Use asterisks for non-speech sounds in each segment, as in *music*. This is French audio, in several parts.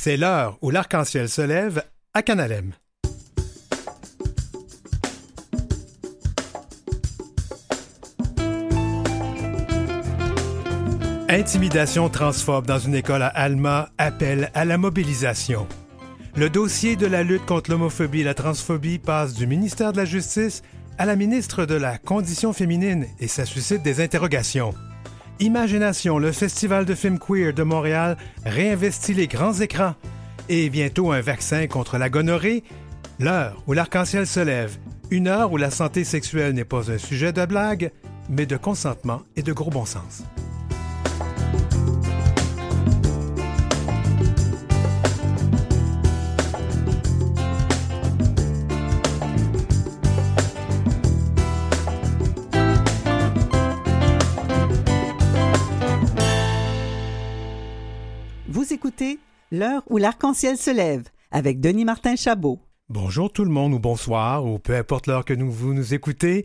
C'est l'heure où l'arc-en-ciel se lève à Canalem. Intimidation transphobe dans une école à Alma appelle à la mobilisation. Le dossier de la lutte contre l'homophobie et la transphobie passe du ministère de la Justice à la ministre de la Condition féminine et ça suscite des interrogations. Imagination, le festival de films queer de Montréal réinvestit les grands écrans et bientôt un vaccin contre la gonorrhée. L'heure où l'arc-en-ciel se lève, une heure où la santé sexuelle n'est pas un sujet de blague, mais de consentement et de gros bon sens. L'heure où l'arc-en-ciel se lève avec Denis Martin Chabot. Bonjour tout le monde ou bonsoir ou peu importe l'heure que nous, vous nous écoutez.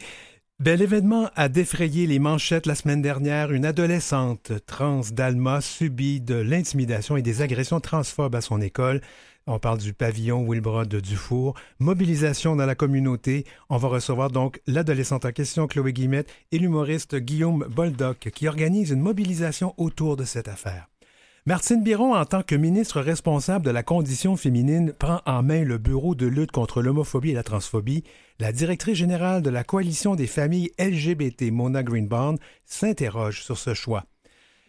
Bel événement a défrayé les manchettes la semaine dernière. Une adolescente trans d'Alma subit de l'intimidation et des agressions transphobes à son école. On parle du pavillon Wilbrod Dufour. Mobilisation dans la communauté. On va recevoir donc l'adolescente en question, Chloé Guillemette, et l'humoriste Guillaume Boldoc, qui organise une mobilisation autour de cette affaire. Martine Biron, en tant que ministre responsable de la condition féminine, prend en main le Bureau de lutte contre l'homophobie et la transphobie. La directrice générale de la Coalition des familles LGBT, Mona Greenbaum, s'interroge sur ce choix.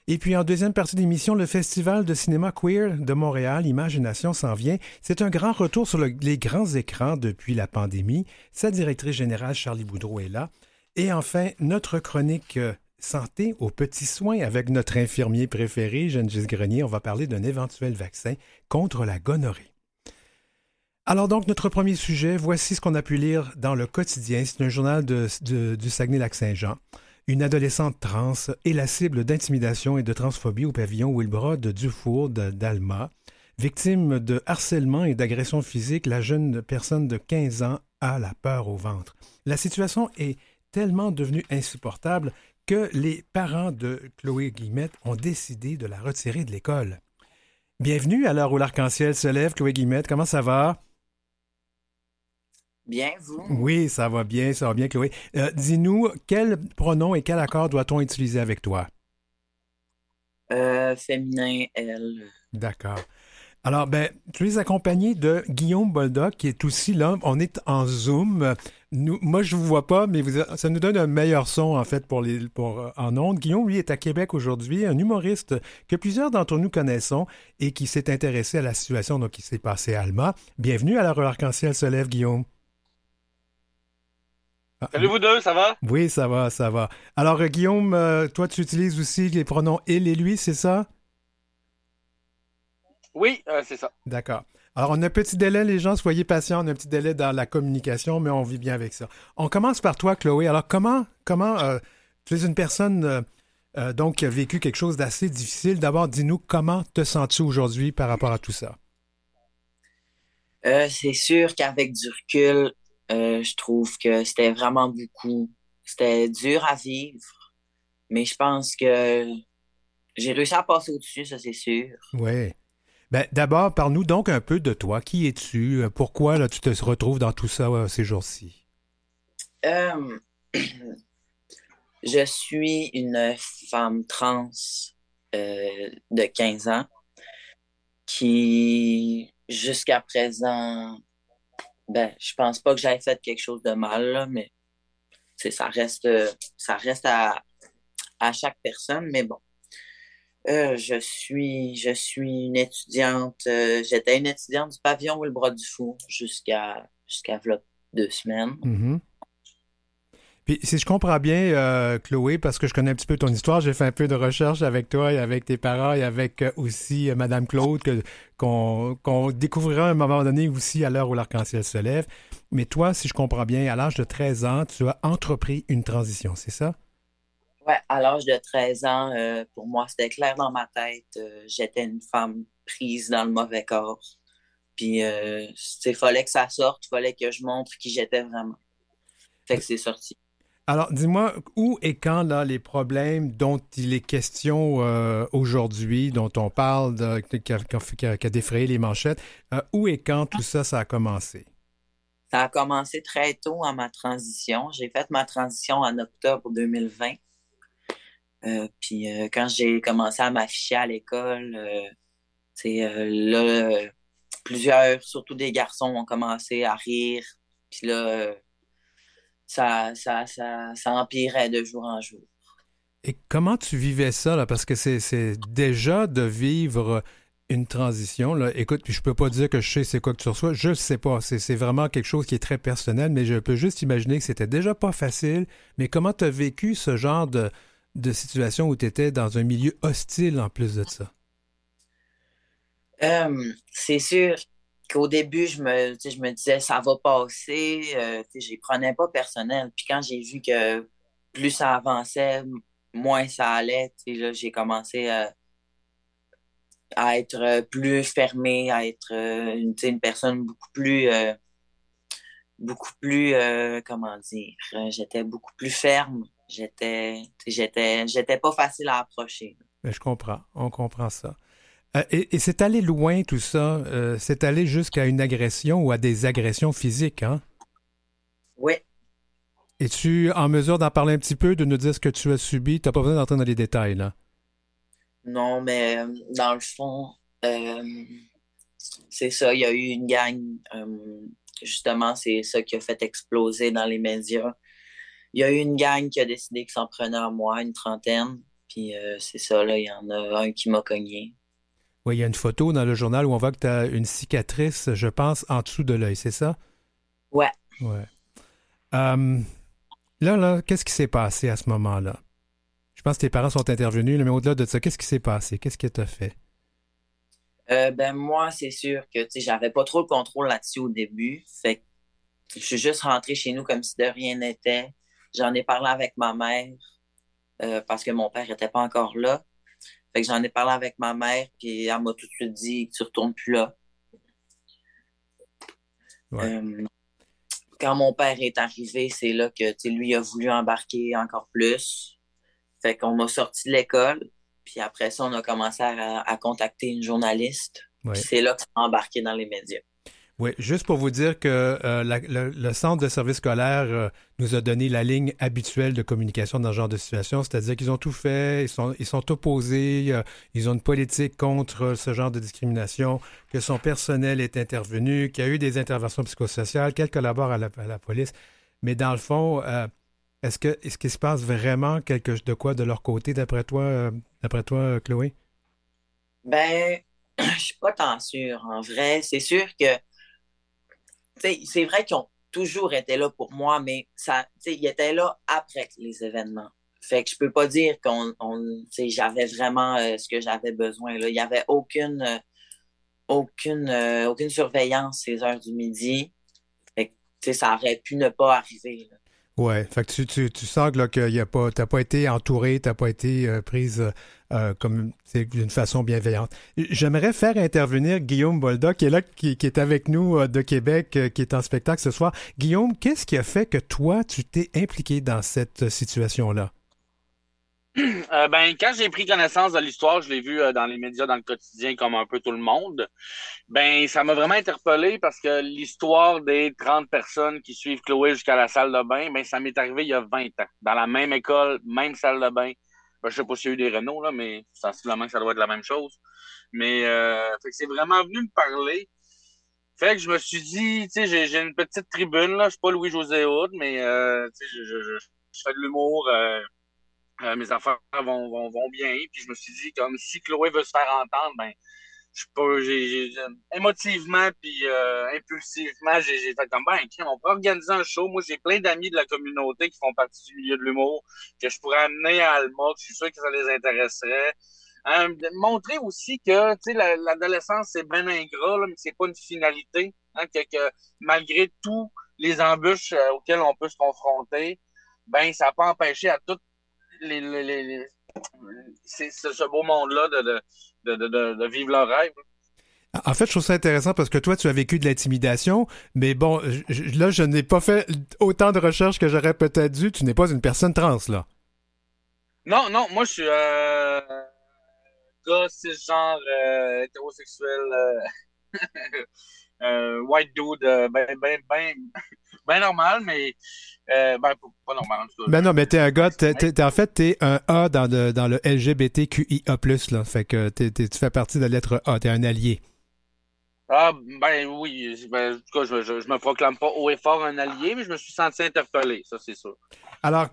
Et puis en deuxième partie d'émission, le Festival de cinéma queer de Montréal, Imagination s'en vient. C'est un grand retour sur le- les grands écrans depuis la pandémie. Sa directrice générale, Charlie Boudreau, est là. Et enfin, notre chronique euh, santé aux petits soins avec notre infirmier préféré, Gengis Grenier. On va parler d'un éventuel vaccin contre la gonorrhée. Alors donc, notre premier sujet, voici ce qu'on a pu lire dans le quotidien. C'est un journal de- du Saguenay-Lac-Saint-Jean. Une adolescente trans est la cible d'intimidation et de transphobie au pavillon Wilbrod Dufour d'Alma. Victime de harcèlement et d'agression physique, la jeune personne de 15 ans a la peur au ventre. La situation est tellement devenue insupportable que les parents de Chloé Guillemette ont décidé de la retirer de l'école. Bienvenue à l'heure où l'arc-en-ciel se lève, Chloé Guillemette. Comment ça va? Bien, vous? Oui, ça va bien, ça va bien, Chloé. Euh, Dis-nous, quel pronom et quel accord doit-on utiliser avec toi? Euh, féminin, elle. D'accord. Alors, ben, tu es accompagné de Guillaume Boldoc, qui est aussi là. On est en Zoom. Nous, moi, je vous vois pas, mais vous- ça nous donne un meilleur son, en fait, pour les, pour, euh, en ondes. Guillaume, lui, est à Québec aujourd'hui, un humoriste que plusieurs d'entre nous connaissons et qui s'est intéressé à la situation donc, qui s'est passée à Alma. Bienvenue à l'heure où l'arc-en-ciel se lève, Guillaume. Ah, Salut vous deux, ça va? Oui, ça va, ça va. Alors, euh, Guillaume, euh, toi, tu utilises aussi les pronoms il et lui, c'est ça? Oui, euh, c'est ça. D'accord. Alors, on a un petit délai, les gens, soyez patients, on a un petit délai dans la communication, mais on vit bien avec ça. On commence par toi, Chloé. Alors, comment, comment euh, tu es une personne euh, euh, donc qui a vécu quelque chose d'assez difficile? D'abord, dis-nous comment te sens-tu aujourd'hui par rapport à tout ça? C'est sûr qu'avec du recul, je trouve que c'était vraiment beaucoup. C'était dur à vivre, mais je pense que j'ai réussi à passer au-dessus, ça c'est sûr. Oui. Ben, d'abord, parle-nous donc un peu de toi. Qui es-tu? Euh, Pourquoi là, tu te retrouves dans tout ça euh, ces jours-ci? Euh, je suis une femme trans de 15 ans qui, jusqu'à présent, ben, je pense pas que j'aille fait quelque chose de mal, là, mais ça reste, ça reste à, à chaque personne, mais bon. Euh, je suis, je suis une étudiante, euh, j'étais une étudiante du pavillon Wilbrod du Fou jusqu'à, jusqu'à deux semaines. Mhm. Puis, si je comprends bien, euh, Chloé, parce que je connais un petit peu ton histoire, j'ai fait un peu de recherche avec toi et avec tes parents et avec aussi Madame Claude, qu'on découvrira à un moment donné aussi à l'heure où l'arc-en-ciel se lève. Mais toi, si je comprends bien, à l'âge de 13 ans, tu as entrepris une transition, c'est ça? Ouais, à l'âge de 13 ans, euh, pour moi, c'était clair dans ma tête. euh, j'étais une femme prise dans le mauvais corps. Puis, euh, il fallait que ça sorte, il fallait que je montre qui j'étais vraiment. Fait que c'est sorti. Alors, dis-moi, où et quand là, les problèmes dont il est question euh, aujourd'hui, dont on parle, de, qui, a, défrayé les manchettes, euh, où et quand tout ça, ça a commencé? Ça a commencé très tôt en ma transition. J'ai fait ma transition en octobre 2020. Euh, puis quand j'ai commencé à m'afficher à l'école, là, plusieurs, surtout des garçons, ont commencé à rire. Puis là, ça, ça, ça, ça empirait de jour en jour. Et comment tu vivais ça, là? Parce que c'est déjà de vivre une transition. Là. Écoute, je peux pas dire que je sais c'est quoi que tu reçois. Je sais pas. C'est vraiment quelque chose qui est très personnel, mais je peux juste imaginer que c'était déjà pas facile. Mais comment tu as vécu ce genre de, de situation où tu étais dans un milieu hostile en plus de ça? Euh, c'est sûr qu'au début, je me, je me disais, ça va passer. Euh, je ne prenais pas personnel. Puis quand j'ai vu que plus ça avançait, moins ça allait, j'ai commencé à, être plus fermé, à être euh, une, une, personne beaucoup plus. Euh, beaucoup plus. comment dire J'étais beaucoup plus ferme. J'étais, j'étais, j'étais pas facile à approcher. Mais je comprends. On comprend ça. Euh, et, c'est allé loin tout ça. Euh, c'est allé jusqu'à une agression ou à des agressions physiques, hein? Oui. Es-tu en mesure d'en parler un petit peu, de nous dire ce que tu as subi? Tu n'as pas besoin d'entrer dans les détails, là. Non, mais euh, dans le fond, c'est ça. Il y a eu une gang. justement, c'est ça qui a fait exploser dans les médias. Il y a eu une gang qui a décidé qu'il s'en prenait à moi, une trentaine. Puis c'est ça, là, il y en a un qui m'a cogné. Oui, il y a une photo dans le journal où on voit que tu as une cicatrice, je pense, en dessous de l'œil, c'est ça? Ouais. Ouais. Euh, là, là, qu'est-ce qui s'est passé à ce moment-là? Je pense que tes parents sont intervenus, mais au-delà de ça, qu'est-ce qui s'est passé? Qu'est-ce que tu as fait? Euh, ben moi, c'est sûr que j'avais pas trop le contrôle là-dessus au début. Fait je suis juste rentré chez nous comme si de rien n'était. J'en ai parlé avec ma mère euh, parce que mon père n'était pas encore là. Fait que j'en ai parlé avec ma mère, puis elle m'a tout de suite dit que tu retournes plus là. Euh, quand mon père est arrivé, c'est là que lui a voulu embarquer encore plus. Fait qu'on m'a sorti de l'école, puis après ça, on a commencé à, contacter une journaliste. C'est là que ça a embarqué dans les médias. Oui, juste pour vous dire que euh, le, centre de service scolaire euh, nous a donné la ligne habituelle de communication dans ce genre de situation, c'est-à-dire qu'ils ont tout fait, ils sont, ils sont opposés, euh, ils ont une politique contre ce genre de discrimination, que son personnel est intervenu, qu'il y a eu des interventions psychosociales, qu'elle collabore à la, police. Mais dans le fond, est-ce que est-ce qu'il se passe vraiment quelque chose de quoi de leur côté, d'après toi, d'après toi, Chloé? Ben, *clears throat* je suis pas tant sûr. En vrai, c'est sûr que c'est vrai qu'ils ont toujours été là pour moi, mais ça, ils étaient là après les événements. Fait que je peux pas dire qu'on, j'avais vraiment euh, ce que j'avais besoin. Là. Il y avait aucune, euh, aucune, euh, aucune surveillance ces heures du midi. Fait que, ça aurait pu ne pas arriver. Ouais, fait que tu, tu, tu sens que tu n'as pas, pas été entouré, tu n'as pas été euh, prise euh, euh, comme d'une façon bienveillante. J'aimerais faire intervenir Guillaume Bolda, qui est là, qui, est avec nous de Québec, qui est en spectacle ce soir. Guillaume, qu'est-ce qui a fait que toi, tu t'es impliqué dans cette situation-là? Euh, ben, quand j'ai pris connaissance de l'histoire, je l'ai vu euh, dans les médias, dans le quotidien, comme un peu tout le monde. Ben, ça m'a vraiment interpellé parce que l'histoire des 30 personnes qui suivent Chloé jusqu'à la salle de bain, ben, ça m'est arrivé il y a 20 ans. Dans la même école, même salle de bain. Ben, je sais pas s'il y a eu des Renault, là, mais sensiblement, ça doit être la même chose. Mais, euh, c'est vraiment venu me parler. Fait que je me suis dit, tu sais, j'ai une petite tribune, là. Je suis pas Louis-José Hood, mais, euh, je, je, je, fais de l'humour, euh, mes affaires vont, vont, vont, bien. Puis je me suis dit, comme si Chloé veut se faire entendre, ben, je peux, j'ai, émotivement puis euh, impulsivement, j'ai, fait comme ben, on peut organiser un show. Moi, j'ai plein d'amis de la communauté qui font partie du milieu de l'humour que je pourrais amener à Alma. Je suis sûr que ça les intéresserait. Euh, montrer aussi que l'adolescence c'est bien ingrat là, mais c'est pas une finalité hein, que, que, malgré tous les embûches auxquelles on peut se confronter ben ça n'a pas empêché à c'est ce beau monde-là de, de, de, de, vivre leur rêve. En fait, je trouve ça intéressant parce que toi, tu as vécu de l'intimidation, mais bon, là, je n'ai pas fait autant de recherches que j'aurais peut-être dû. Tu n'es pas une personne trans, là. Non, non, moi, je suis euh, gars cisgenre, euh, hétérosexuel, euh, *laughs* euh, white dude, ben, ben, ben, ben normal, mais ben, pas normal en tout cas. Ben non, mais t'es un gars, t'es, en fait, t'es un A dans le, dans le LGBTQIA+, là. Fait que tu fais partie de la lettre A, t'es un allié. Ah, ben oui. Ben, en tout cas, je, je, me proclame pas haut et fort un allié, mais je me suis senti interpellé, ça, c'est sûr. Alors,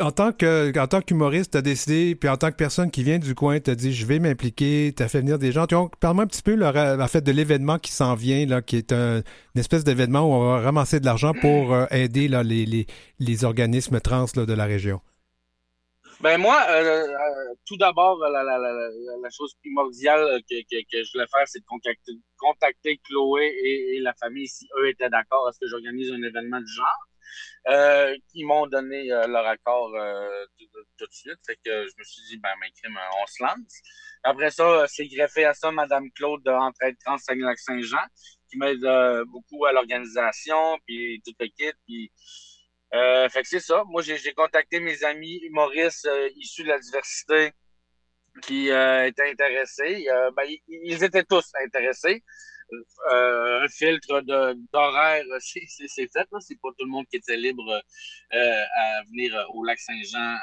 en tant que en tant qu'humoriste, tu as décidé, puis en tant que personne qui vient du coin, tu as dit je vais m'impliquer, tu as fait venir des gens. Parle-moi un petit peu en fait, de l'événement qui s'en vient, là, qui est un, une espèce d'événement où on va ramasser de l'argent pour euh, aider là, les, les, les, organismes trans là, de la région. Ben moi, euh, euh, tout d'abord, la, la, la, la, chose primordiale que, que, que je voulais faire, c'est de contacter, contacter Chloé et, et, la famille si eux étaient d'accord à ce que j'organise un événement du genre. Euh, ils m'ont donné euh, leur accord euh, tout, de suite. Fait que je me suis dit, ben, ben on se lance. Après ça, c'est greffé à ça Madame Claude de Entraide Trans Saint-Jean, qui m'aide beaucoup à l'organisation, puis tout le kit. Puis euh, fait que c'est ça. Moi, j'ai contacté mes amis humoristes euh, issus de la diversité qui euh, étaient intéressés. Ben, ils, étaient tous intéressés. Un filtre d'horaire, c'est fait. C'est pas tout le monde qui était libre à venir au lac Saint-Jean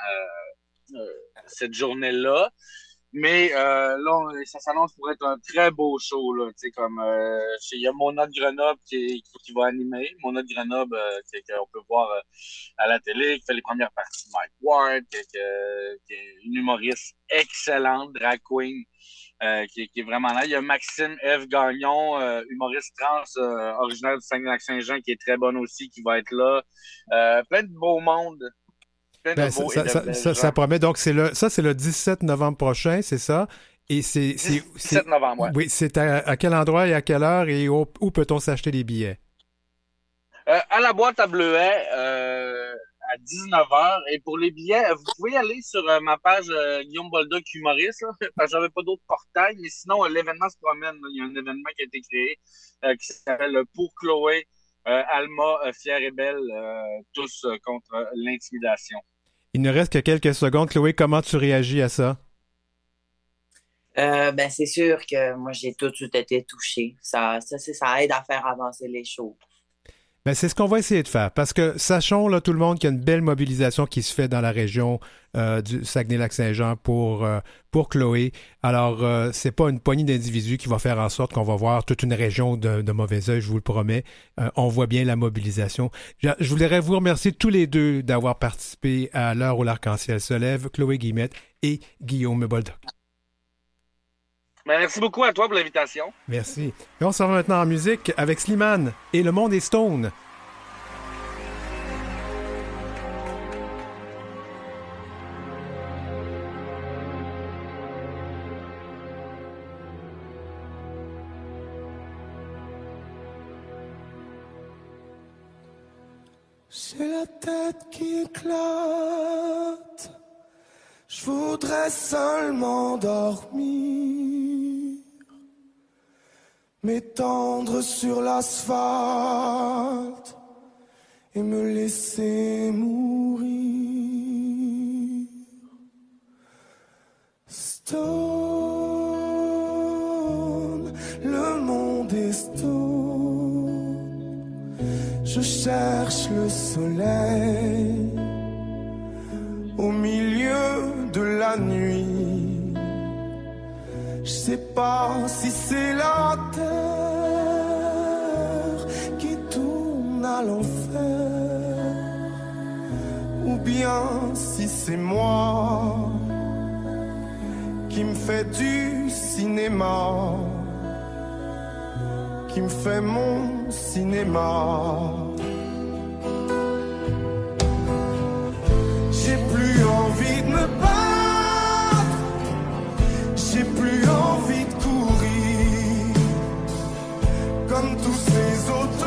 cette journée-là. Mais euh, là, ça s'annonce pour être un très beau show. Là, comme euh, il y a Mona Grenoble qui, va animer. Mona Grenoble, euh, qu'on peut voir euh, à la télé, qui fait les premières parties de Mike Ward, qui, qui est une humoriste excellente, drag queen. Euh, qui, qui, est vraiment là. Il y a Maxime Eve Gagnon, euh, humoriste trans originaire du Saint-Lac-Saint-Jean, qui est très bonne aussi, qui va être là. plein de beau monde. Ben, ça, promet. Donc, c'est le, ça, c'est le 17 novembre prochain, c'est ça? Et c'est. 17 novembre, oui. c'est à, quel endroit et à quelle heure et où, peut-on s'acheter les billets? Euh, à la boîte à bleuet, euh, à 19h. Et pour les billets, vous pouvez aller sur euh, ma page Guillaume Boldoc humoriste, *laughs* parce que j'avais pas d'autres portails, mais sinon, l'événement se promène. Il y a un événement qui a été créé qui s'appelle Pour Chloé. Alma, Fier et Belle, tous contre l'intimidation. Il ne reste que quelques secondes. Chloé, comment tu réagis à ça? Euh, ben, c'est sûr que moi, j'ai tout de suite été touché. Ça, ça, ça aide à faire avancer les choses. Ben, c'est ce qu'on va essayer de faire parce que sachons là tout le monde qu'il y a une belle mobilisation qui se fait dans la région euh, du Saguenay-Lac-Saint-Jean pour euh, pour Chloé. Alors euh, c'est pas une poignée d'individus qui va faire en sorte qu'on va voir toute une région de, mauvais oeil, je vous le promets. on voit bien la mobilisation. Je, voudrais vous remercier tous les deux d'avoir participé à l'heure où l'arc-en-ciel se lève, Chloé Guillemette et Guillaume Boldoc. Ben, merci beaucoup à toi pour l'invitation. Merci. Et on s'en va maintenant en musique avec Slimane et Le Monde est Stone. C'est la tête qui éclate. Je voudrais seulement dormir, m'étendre sur l'asphalte et me laisser mourir. Stone, le monde est stone. Je cherche le soleil au milieu de la nuit. Je sais pas si c'est la terre qui tourne à l'enfer ou bien si c'est moi qui me fait du cinéma, qui me fait mon cinéma. J'ai plus envie de me plus envie de courir comme tous ces automates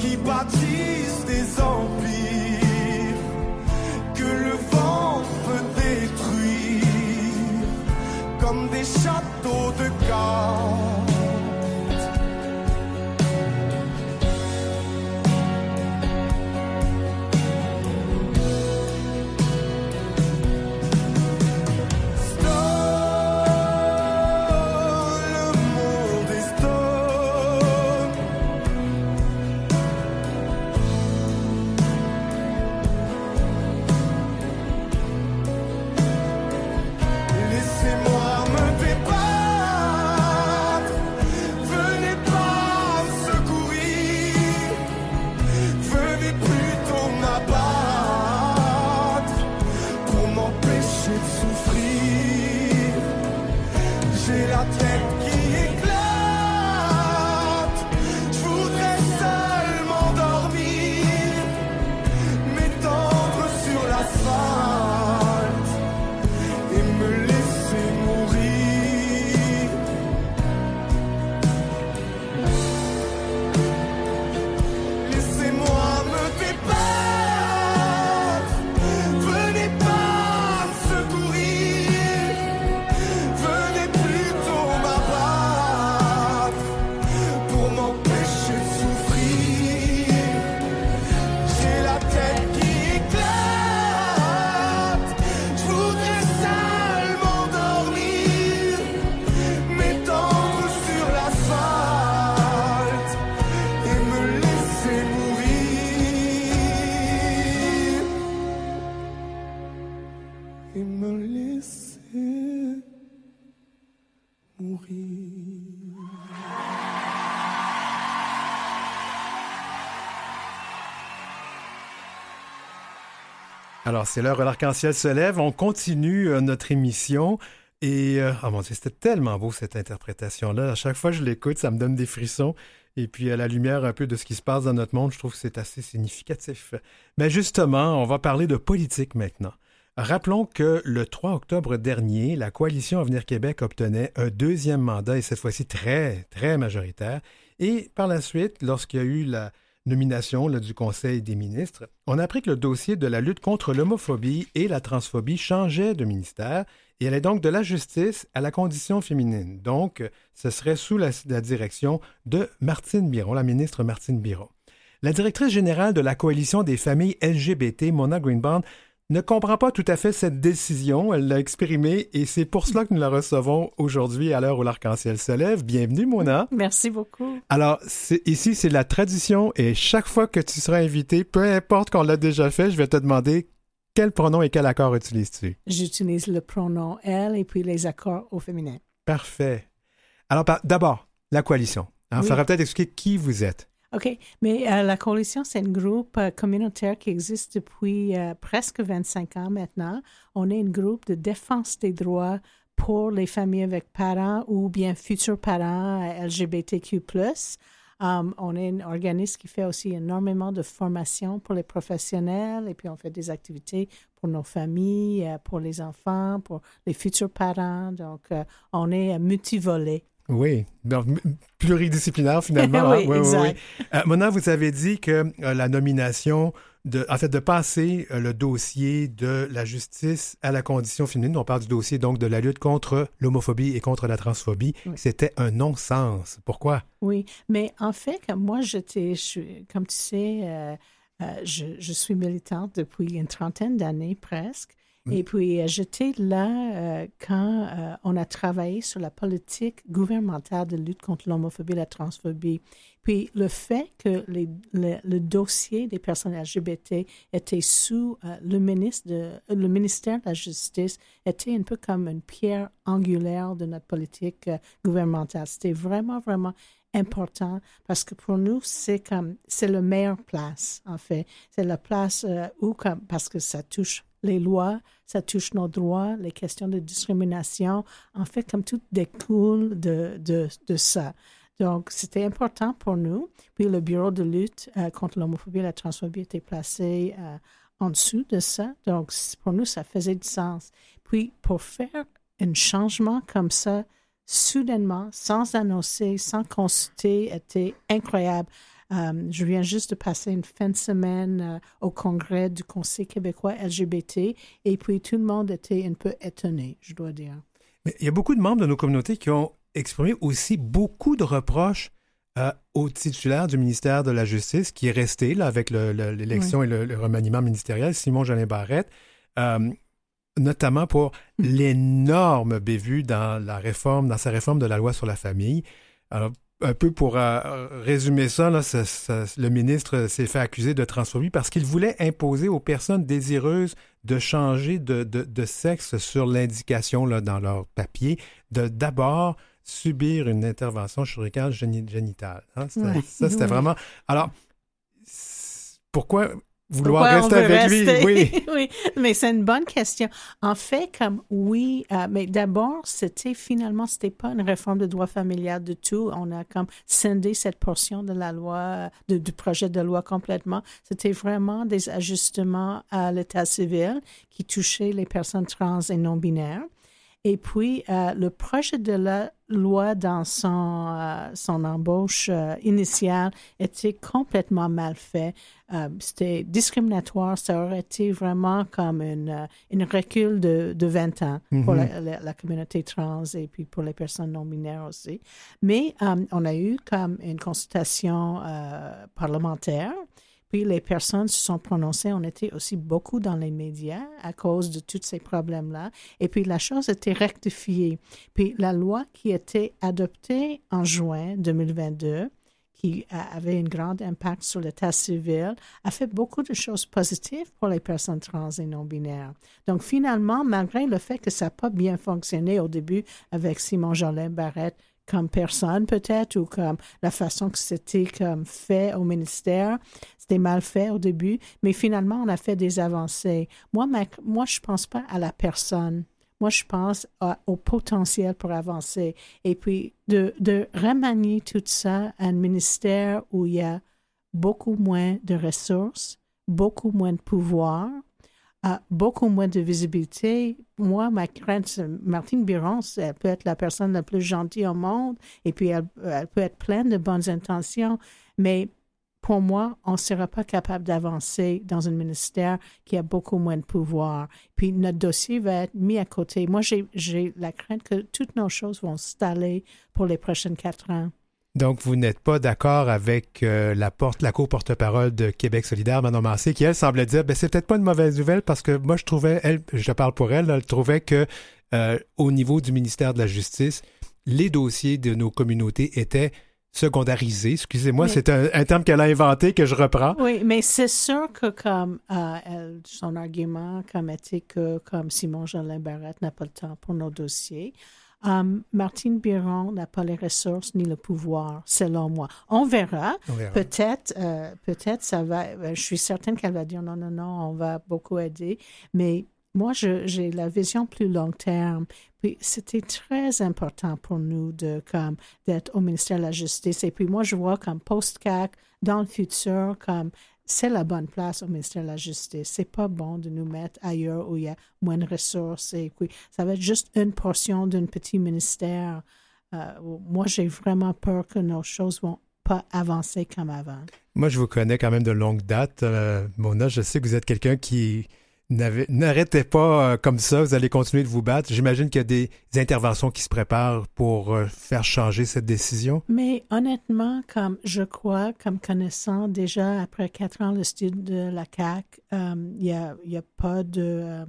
qui bâtissent des empires que le vent peut détruire comme des châteaux de cartes. C'est l'heure où l'arc-en-ciel se lève. On continue euh, notre émission. Et, euh, oh mon Dieu, c'était tellement beau cette interprétation-là. À chaque fois que je l'écoute, ça me donne des frissons. Et puis, à la lumière un peu de ce qui se passe dans notre monde, je trouve que c'est assez significatif. Mais justement, on va parler de politique maintenant. Rappelons que le 3 octobre dernier, la coalition Avenir Québec obtenait un deuxième mandat et cette fois-ci très, très majoritaire. Et par la suite, lorsqu'il y a eu la nomination du Conseil des ministres, on a appris que le dossier de la lutte contre l'homophobie et la transphobie changeait de ministère et allait donc de la justice à la condition féminine. Donc, ce serait sous la, la direction de Martine Biron, la ministre Martine Biron. La directrice générale de la coalition des familles LGBT, Mona Greenbaum, ne comprend pas tout à fait cette décision. Elle l'a exprimée et c'est pour cela que nous la recevons aujourd'hui à l'heure où l'arc-en-ciel se lève. Bienvenue, Mona. Merci beaucoup. Alors, ici, c'est la tradition et chaque fois que tu seras invité, peu importe qu'on l'a déjà fait, je vais te demander quel pronom et quel accord utilises-tu? J'utilise le pronom elle et puis les accords au féminin. Parfait. Alors, d'abord, la coalition. Il Oui. faudra peut-être expliquer qui vous êtes. OK. Mais euh, la coalition, c'est un groupe euh, communautaire qui existe depuis euh, presque 25 ans maintenant. On est un groupe de défense des droits pour les familles avec parents ou bien futurs parents euh, LGBTQ+. Um, on est un organisme qui fait aussi énormément de formation pour les professionnels et puis on fait des activités pour nos familles, euh, pour les enfants, pour les futurs parents. Donc, on est multivolé. Oui, donc pluridisciplinaire finalement. Oui, *laughs* hein? oui, exact. oui. Euh, Mona, vous avez dit que euh, la nomination, de, en fait, de passer euh, le dossier de la justice à la condition féminine, on parle du dossier donc de la lutte contre l'homophobie et contre la transphobie, Oui. c'était un non-sens. Pourquoi? Oui, mais en fait, moi, je comme tu sais, je, je suis militante depuis une trentaine d'années presque. Et puis, euh, j'étais là euh, quand euh, on a travaillé sur la politique gouvernementale de lutte contre l'homophobie et la transphobie. Puis, le fait que les- le, le dossier des personnes LGBT était sous euh, le, ministre de, euh, le ministère de la Justice était un peu comme une pierre angulaire de notre politique euh, gouvernementale. C'était vraiment, vraiment important parce que pour nous, c'est comme, c'est la meilleure place, en fait. C'est la place où, comme, parce que ça touche les lois, ça touche nos droits, les questions de discrimination. En fait, comme tout découle de, de, ça. Donc, c'était important pour nous. Puis, le bureau de lutte euh, contre l'homophobie et la transphobie était placé euh, en dessous de ça. Donc, pour nous, ça faisait du sens. Puis, pour faire un changement comme ça, soudainement, sans annoncer, sans consulter, était incroyable. Euh, je viens juste de passer une fin de semaine euh, au congrès du Conseil québécois LGBT et puis tout le monde était un peu étonné, je dois dire. Mais il y a beaucoup de membres de nos communautés qui ont exprimé aussi beaucoup de reproches euh, au titulaire du ministère de la Justice, qui est resté là, avec l'élection et le, remaniement ministériel, Simon Jolin Barrette, notamment pour mm. l'énorme bévue dans la réforme, dans sa réforme de la loi sur la famille. Alors, un peu pour euh, résumer ça, le ministre s'est fait accuser de transphobie parce qu'il voulait imposer aux personnes désireuses de changer de, sexe sur l'indication dans leur papier de d'abord subir une intervention chirurgicale génitale. Hein. Ça, c'était vraiment... Alors, pourquoi vouloir rester avec lui? Oui. *laughs* oui, mais c'est une bonne question. En fait, comme oui, euh, mais d'abord, c'était finalement, c'était pas une réforme de droit familial du tout. On a comme scindé cette portion de la loi, du projet de loi complètement. C'était vraiment des ajustements à l'état civil qui touchaient les personnes trans et non binaires. Et puis, euh, le projet de la loi dans son, euh, son embauche euh, initiale était complètement mal fait. C'était discriminatoire. Ça aurait été vraiment comme une, une recul de, de 20 ans pour mm-hmm. la, la, communauté trans et puis pour les personnes non binaires aussi. Mais on a eu comme une consultation parlementaire puis les personnes se sont prononcées. On était aussi beaucoup dans les médias à cause de tous ces problèmes-là. Et puis la chose a été rectifiée. Puis la loi qui était adoptée en juin 2022 qui avait un grand impact sur l'état civil, a fait beaucoup de choses positives pour les personnes trans et non binaires. Donc finalement, malgré le fait que ça n'a pas bien fonctionné au début avec Simon Jolin Barrette, comme personne peut-être ou comme la façon que c'était comme fait au ministère. C'était mal fait au début, mais finalement, on a fait des avancées. Moi, moi je pense pas à la personne. Moi, je pense au potentiel pour avancer. Et puis, de, de remanier tout ça à un ministère où il y a beaucoup moins de ressources, beaucoup moins de pouvoir, a beaucoup moins de visibilité. Moi, ma crainte, Martine Biron, elle peut être la personne la plus gentille au monde et puis elle, peut être pleine de bonnes intentions, mais pour moi, on ne sera pas capable d'avancer dans un ministère qui a beaucoup moins de pouvoir. Puis notre dossier va être mis à côté. Moi, j'ai la crainte que toutes nos choses vont s'installer pour les prochaines quatre ans. Donc, vous n'êtes pas d'accord avec euh, la porte, la co-porte-parole de Québec solidaire, Manon Massé, qui, elle, semblait dire, ben, c'est peut-être pas une mauvaise nouvelle parce que moi, je trouvais, elle, je parle pour elle, elle trouvait que euh, au niveau du ministère de la Justice, les dossiers de nos communautés étaient secondarisés. Excusez-moi, c'est un, terme qu'elle a inventé que je reprends. Oui, mais c'est sûr que comme euh, son argument comme était que comme Simon Jolin Barrette n'a pas le temps pour nos dossiers, Um, Martine Biron n'a pas les ressources ni le pouvoir, selon moi. On verra. Peut-être, euh, peut-être ça va. Euh, je suis certaine qu'elle va dire non, non, non, on va beaucoup aider. Mais moi, j'ai la vision plus long terme. Puis c'était très important pour nous de comme d'être au ministère de la Justice. Et puis moi, je vois comme post-CAC dans le futur comme c'est la bonne place au ministère de la Justice. C'est pas bon de nous mettre ailleurs où il y a moins de ressources et puis ça va être juste une portion d'un petit ministère. Euh, moi, j'ai vraiment peur que nos choses vont pas avancer comme avant. Moi, je vous connais quand même de longue date. Euh, Mona, je sais que vous êtes quelqu'un qui N'arrêtez pas euh, comme ça, vous allez continuer de vous battre. J'imagine qu'il y a des interventions qui se préparent pour euh, faire changer cette décision. Mais honnêtement, comme je crois, comme connaissant déjà après quatre ans le style de la CAC, euh, il n'y a, a, pas de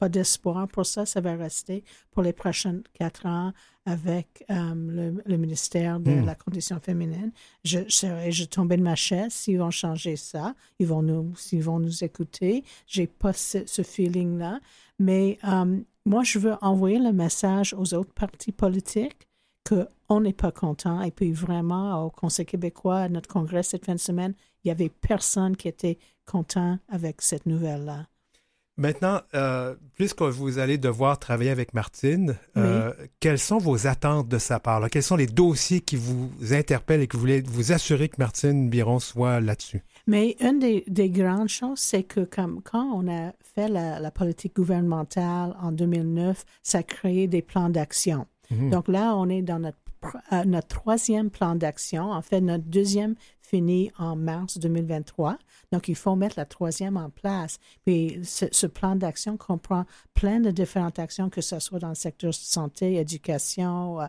pas d'espoir pour ça. Ça va rester pour les prochains quatre ans avec euh, le, ministère de hmm. la condition féminine. Je, je, je tombais de ma chaise s'ils vont changer ça. Ils vont nous, s'ils vont nous écouter. J'ai pas ce, feeling-là. Mais euh, moi, je veux envoyer le message aux autres partis politiques qu'on n'est pas content. Et puis vraiment, au Conseil québécois, à notre congrès cette fin de semaine, il n'y avait personne qui était content avec cette nouvelle-là. Maintenant, euh, puisque vous allez devoir travailler avec Martine, euh, quelles sont vos attentes de sa part? Quels sont les dossiers qui vous interpellent et que vous voulez vous assurer que Martine Biron soit là-dessus? Mais une des, grandes choses, c'est que comme, quand on a fait la, politique gouvernementale en 2009, ça a créé des plans d'action. Mhm. Donc là, on est dans notre, euh, notre troisième plan d'action, en fait, notre deuxième fini en mars 2023. Donc, il faut mettre la troisième en place. Puis, ce, plan d'action comprend plein de différentes actions, que ce soit dans le secteur santé, éducation. Euh,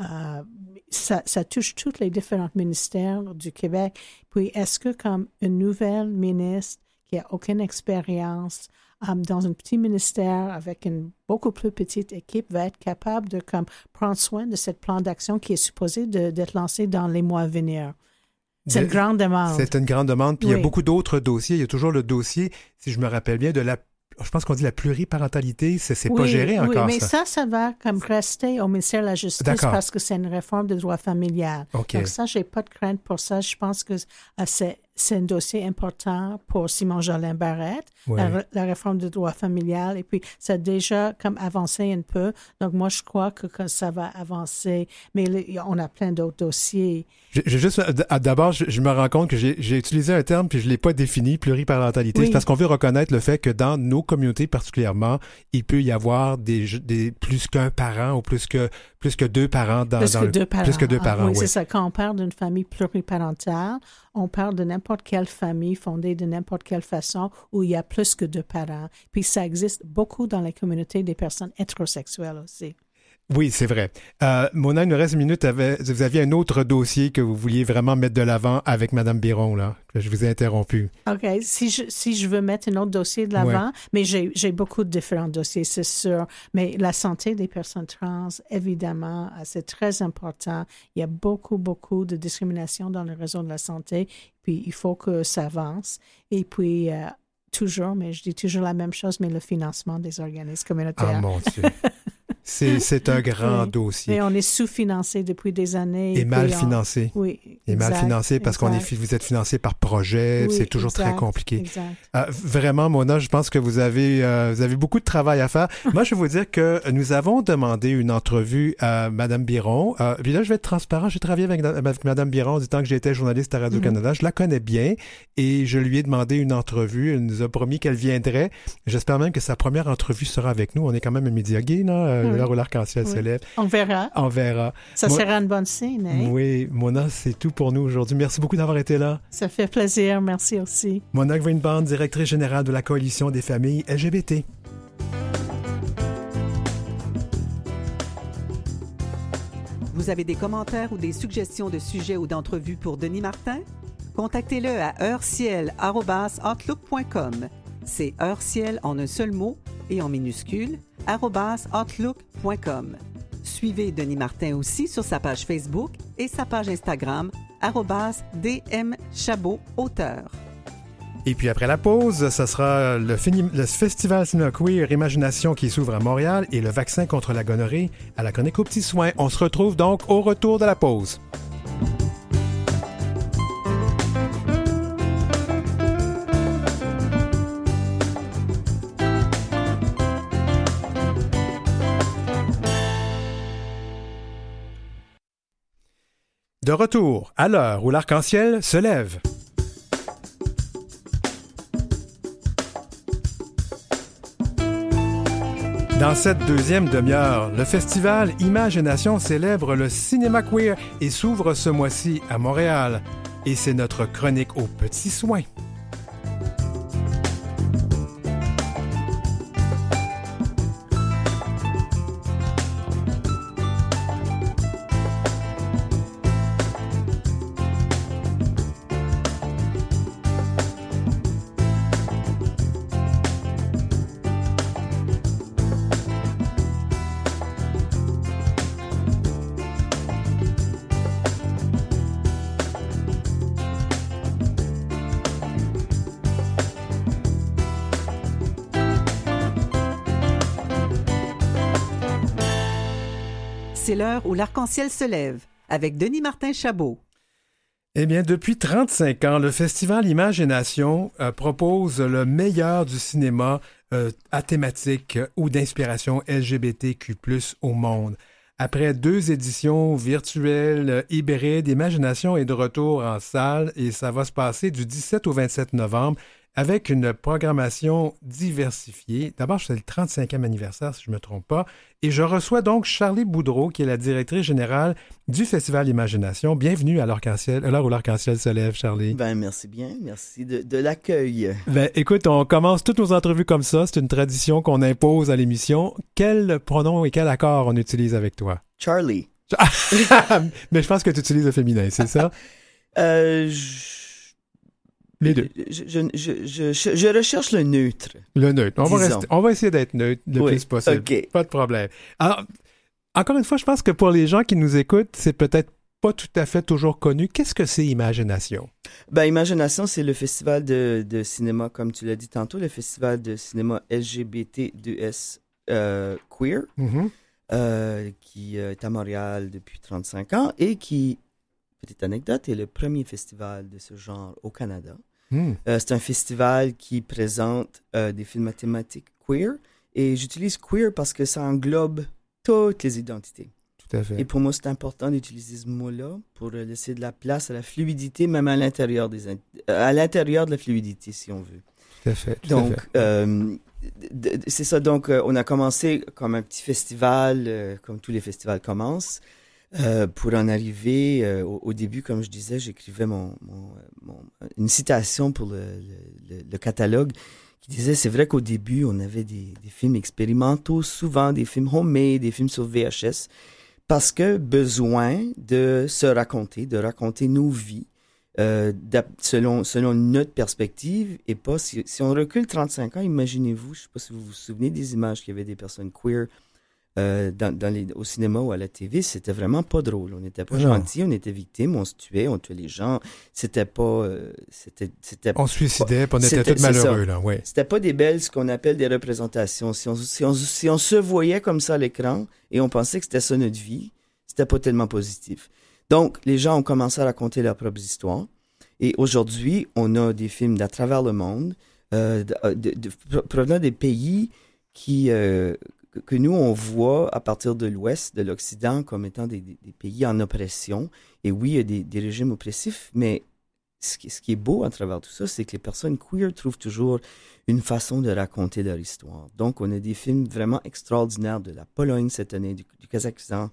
euh, ça, touche tous les différents ministères du Québec. Puis, est-ce que comme une nouvelle ministre qui a aucune expérience um, dans un petit ministère avec une beaucoup plus petite équipe va être capable de comme, prendre soin de ce plan d'action qui est supposé d'être lancé dans les mois à venir? C'est une grande demande. C'est une grande demande. Puis il y a beaucoup d'autres dossiers. Il y a toujours le dossier, si je me rappelle bien, de la je pense qu'on dit la pluriparentalité, c'est n'est pas géré encore. Oui, mais ça. ça, va comme rester au ministère de la Justice parce que c'est une réforme du droit familial. Donc ça, j'ai pas de crainte pour ça. Je pense que euh, c'est c'est un dossier important pour Simon Jolin Barrette, la, réforme du droit familial. Et puis, ça a déjà comme avancé un peu. Donc, moi, je crois que, ça va avancer. Mais on a plein d'autres dossiers. Juste, d'abord, je, me rends compte que j'ai utilisé un terme puis je ne l'ai pas défini, pluriparentalité. C'est parce qu'on veut reconnaître le fait que dans nos communautés particulièrement, il peut y avoir des, des plus qu'un parent ou plus que plus que deux parents dans, plus que deux parents. Plus que deux parents, oui. c'est ça. Quand on parle d'une famille pluriparentale, on parle de n'importe quelle famille fondée de n'importe quelle façon où il y a plus que deux parents. Puis ça existe beaucoup dans les communautés des personnes hétérosexuelles aussi. Oui, c'est vrai. Euh, Mona, il nous reste une minute. vous aviez un autre dossier que vous vouliez vraiment mettre de l'avant avec Mme Biron, là. Je vous ai interrompu. OK. Si je, si je veux mettre un autre dossier de l'avant, mais j'ai beaucoup de différents dossiers, c'est sûr. Mais la santé des personnes trans, évidemment, euh, c'est très important. Il y a beaucoup, beaucoup de discrimination dans le réseau de la santé. Puis, il faut que ça avance. Et puis, euh, toujours, mais je dis toujours la même chose, mais le financement des organismes communautaires. Ah, mon Dieu. *laughs* *laughs* C'est un grand dossier. Mais on est sous-financé depuis des années. Et, mal financé. Oui. Et mal financé parce qu'on est vous êtes financé par projet. c'est toujours très compliqué. Euh, vraiment, Mona, je pense que vous avez, euh, vous avez beaucoup de travail à faire. *laughs* Moi, je vais vous dire que nous avons demandé une entrevue à Mme Biron. Euh, puis là, je vais être transparent. J'ai travaillé avec, Mme Biron du temps que j'étais journaliste à Radio-Canada. Mm-hmm. Je la connais bien et je lui ai demandé une entrevue. Elle nous a promis qu'elle viendrait. J'espère même que sa première entrevue sera avec nous. On est quand même un média gay, non? Où l'arc-en-ciel se lève. On verra. On verra. Ça sera une bonne scène. Hein? Oui, Mona, c'est tout pour nous aujourd'hui. Merci beaucoup d'avoir été là. Ça fait plaisir. Merci aussi. Mona Greenband, directrice générale de la Coalition des familles LGBT. Vous avez des commentaires ou des suggestions de sujets ou d'entrevues pour Denis Martin? Contactez-le à heurciel.outlook.com. C'est heurciel en un seul mot et en minuscule outlook.com. Suivez Denis Martin aussi sur sa page Facebook et sa page Instagram dmchabot auteur. Et puis après la pause, ce sera le, festival Cinéma Queer Imagination qui s'ouvre à Montréal et le vaccin contre la gonorrhée à la chronique aux petits soins. On se retrouve donc au retour de la pause. De retour à l'heure où l'arc-en-ciel se lève. Dans cette deuxième demi-heure, le festival Imagination célèbre le cinéma queer et s'ouvre ce mois-ci à Montréal. Et c'est notre chronique aux petits soins. L'arc-en-ciel se lève avec Denis Martin Chabot. Eh bien, depuis 35 ans, le Festival Imagination euh, propose le meilleur du cinéma euh, à thématique ou d'inspiration LGBTQ+ au monde. Après deux éditions virtuelles, hybrides, Imagination est de retour en salle et ça va se passer du 17 au 27 novembre avec une programmation diversifiée. D'abord, c'est le 35e anniversaire, si je ne me trompe pas. Et je reçois donc Charlie Boudreau, qui est la directrice générale du Festival Imagination. Bienvenue à l'heure où l'arc-en-ciel se lève, Charlie. Ben, merci bien. Merci de, de l'accueil. Ben, écoute, on commence toutes nos entrevues comme ça. C'est une tradition qu'on impose à l'émission. Quel pronom et quel accord on utilise avec toi? Charlie. *laughs* Mais je pense que tu utilises le féminin, c'est ça? *laughs* euh, Les deux. Je, je, je, je, recherche le neutre. Le neutre. On, va, rester, on va, essayer d'être neutre le oui, plus possible. Okay. Pas de problème. Alors, encore une fois, je pense que pour les gens qui nous écoutent, c'est peut-être pas tout à fait toujours connu. Qu'est-ce que c'est Imagination? Ben, Imagination, c'est le festival de, de, cinéma, comme tu l'as dit tantôt, le festival de cinéma LGBT2S euh, queer, mm -hmm. euh, qui est à Montréal depuis 35 ans et qui, petite anecdote, est le premier festival de ce genre au Canada. Mm. Euh, c'est un festival qui présente euh, des films mathématiques queer et j'utilise queer parce que ça englobe toutes les identités. Tout à fait. Et pour moi, c'est important d'utiliser ce mot-là pour laisser de la place à la fluidité, même à l'intérieur des à l'intérieur de la fluidité, si on veut. Tout à fait. Tout donc. Euh, c'est ça. Donc, euh, on a commencé comme un petit festival, euh, comme tous les festivals commencent. Euh, pour en arriver, euh, au, début, comme je disais, j'écrivais mon, une citation pour le, catalogue qui disait, c'est vrai qu'au début, on avait des, films expérimentaux, souvent des films homemade, des films sur VHS, parce que besoin de se raconter, de raconter nos vies, euh, selon, selon notre perspective, et pas, si, si on recule 35 ans, imaginez-vous, je sais pas si vous vous souvenez des images qu'il y avait des personnes queer euh, dans, dans les, au cinéma ou à la TV, c'était vraiment pas drôle. On n'était pas gentils, on était victimes, on se tuait, on tuait les gens. C'était pas. Euh, c'était, c'était on se suicidait, on était tous malheureux, là, ouais. C'était pas des belles, ce qu'on appelle des représentations. Si on, si, on, si on se voyait comme ça à l'écran et on pensait que c'était ça notre vie, c'était pas tellement positif. Donc, les gens ont commencé à raconter leurs propres histoires. Et aujourd'hui, on a des films d'à travers le monde, euh, de, de, de, provenant des pays qui, euh, que nous, on voit à partir de l'Ouest, de l'Occident, comme étant des, pays en oppression. Et oui, il y a des, régimes oppressifs, mais ce qui, est beau à travers tout ça, c'est que les personnes queer trouvent toujours une façon de raconter leur histoire. Donc, on a des films vraiment extraordinaires de la Pologne cette année, du, du Kazakhstan.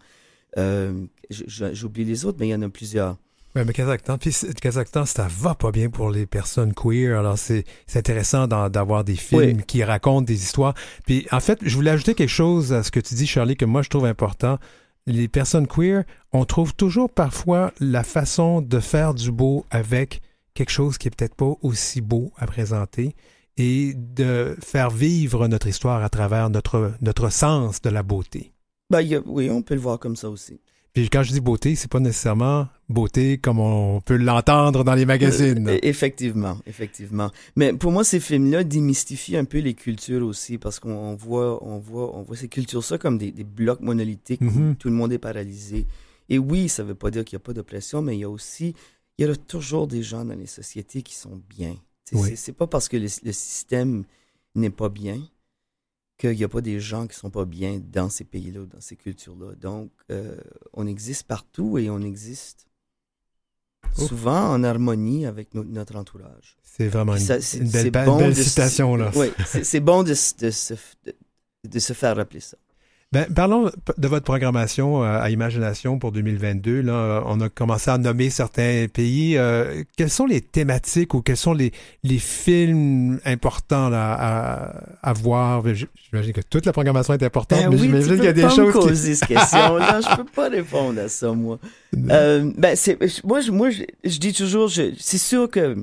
Euh, J'oublie les autres, mais il y en a plusieurs. Oui, mais Kazakhstan, puis Kazakhstan, ça va pas bien pour les personnes queer. Alors, c'est intéressant d'avoir des films oui. qui racontent des histoires. Puis, en fait, je voulais ajouter quelque chose à ce que tu dis, Charlie, que moi, je trouve important. Les personnes queer, on trouve toujours parfois la façon de faire du beau avec quelque chose qui est peut-être pas aussi beau à présenter et de faire vivre notre histoire à travers notre, notre sens de la beauté. Ben, a, oui, on peut le voir comme ça aussi. Puis quand je dis beauté, c'est pas nécessairement beauté comme on peut l'entendre dans les magazines. Euh, effectivement, effectivement. Mais pour moi, ces films-là démystifient un peu les cultures aussi, parce qu'on voit, on voit, on voit ces cultures-là comme des, des, blocs monolithiques où tout le monde est paralysé. Et oui, ça veut pas dire qu'il n'y a pas d'oppression, mais il y a aussi, il y a toujours des gens dans les sociétés qui sont bien. Oui. C'est pas parce que le, le système n'est pas bien qu'il n'y a pas des gens qui sont pas bien dans ces pays-là, dans ces cultures-là. Donc, euh, on existe partout et on existe Ouf. souvent en harmonie avec no notre entourage. C'est vraiment une, ça, une belle, bon belle citation, là. Oui, c'est bon de, de, se, de, de, se faire rappeler ça. Ben, parlons de votre programmation à Imagination pour 2022. Là, on a commencé à nommer certains pays. Euh, quelles sont les thématiques ou quels sont les, les films importants là, à, à voir? J'imagine que toute la programmation est importante, ben mais oui, j'imagine qu'il y a des pas choses. Me poser qui... cette question *laughs* là, je peux pas répondre à ça, moi. euh, ben, c'est, moi, je, moi, je, je dis toujours, je, c'est sûr que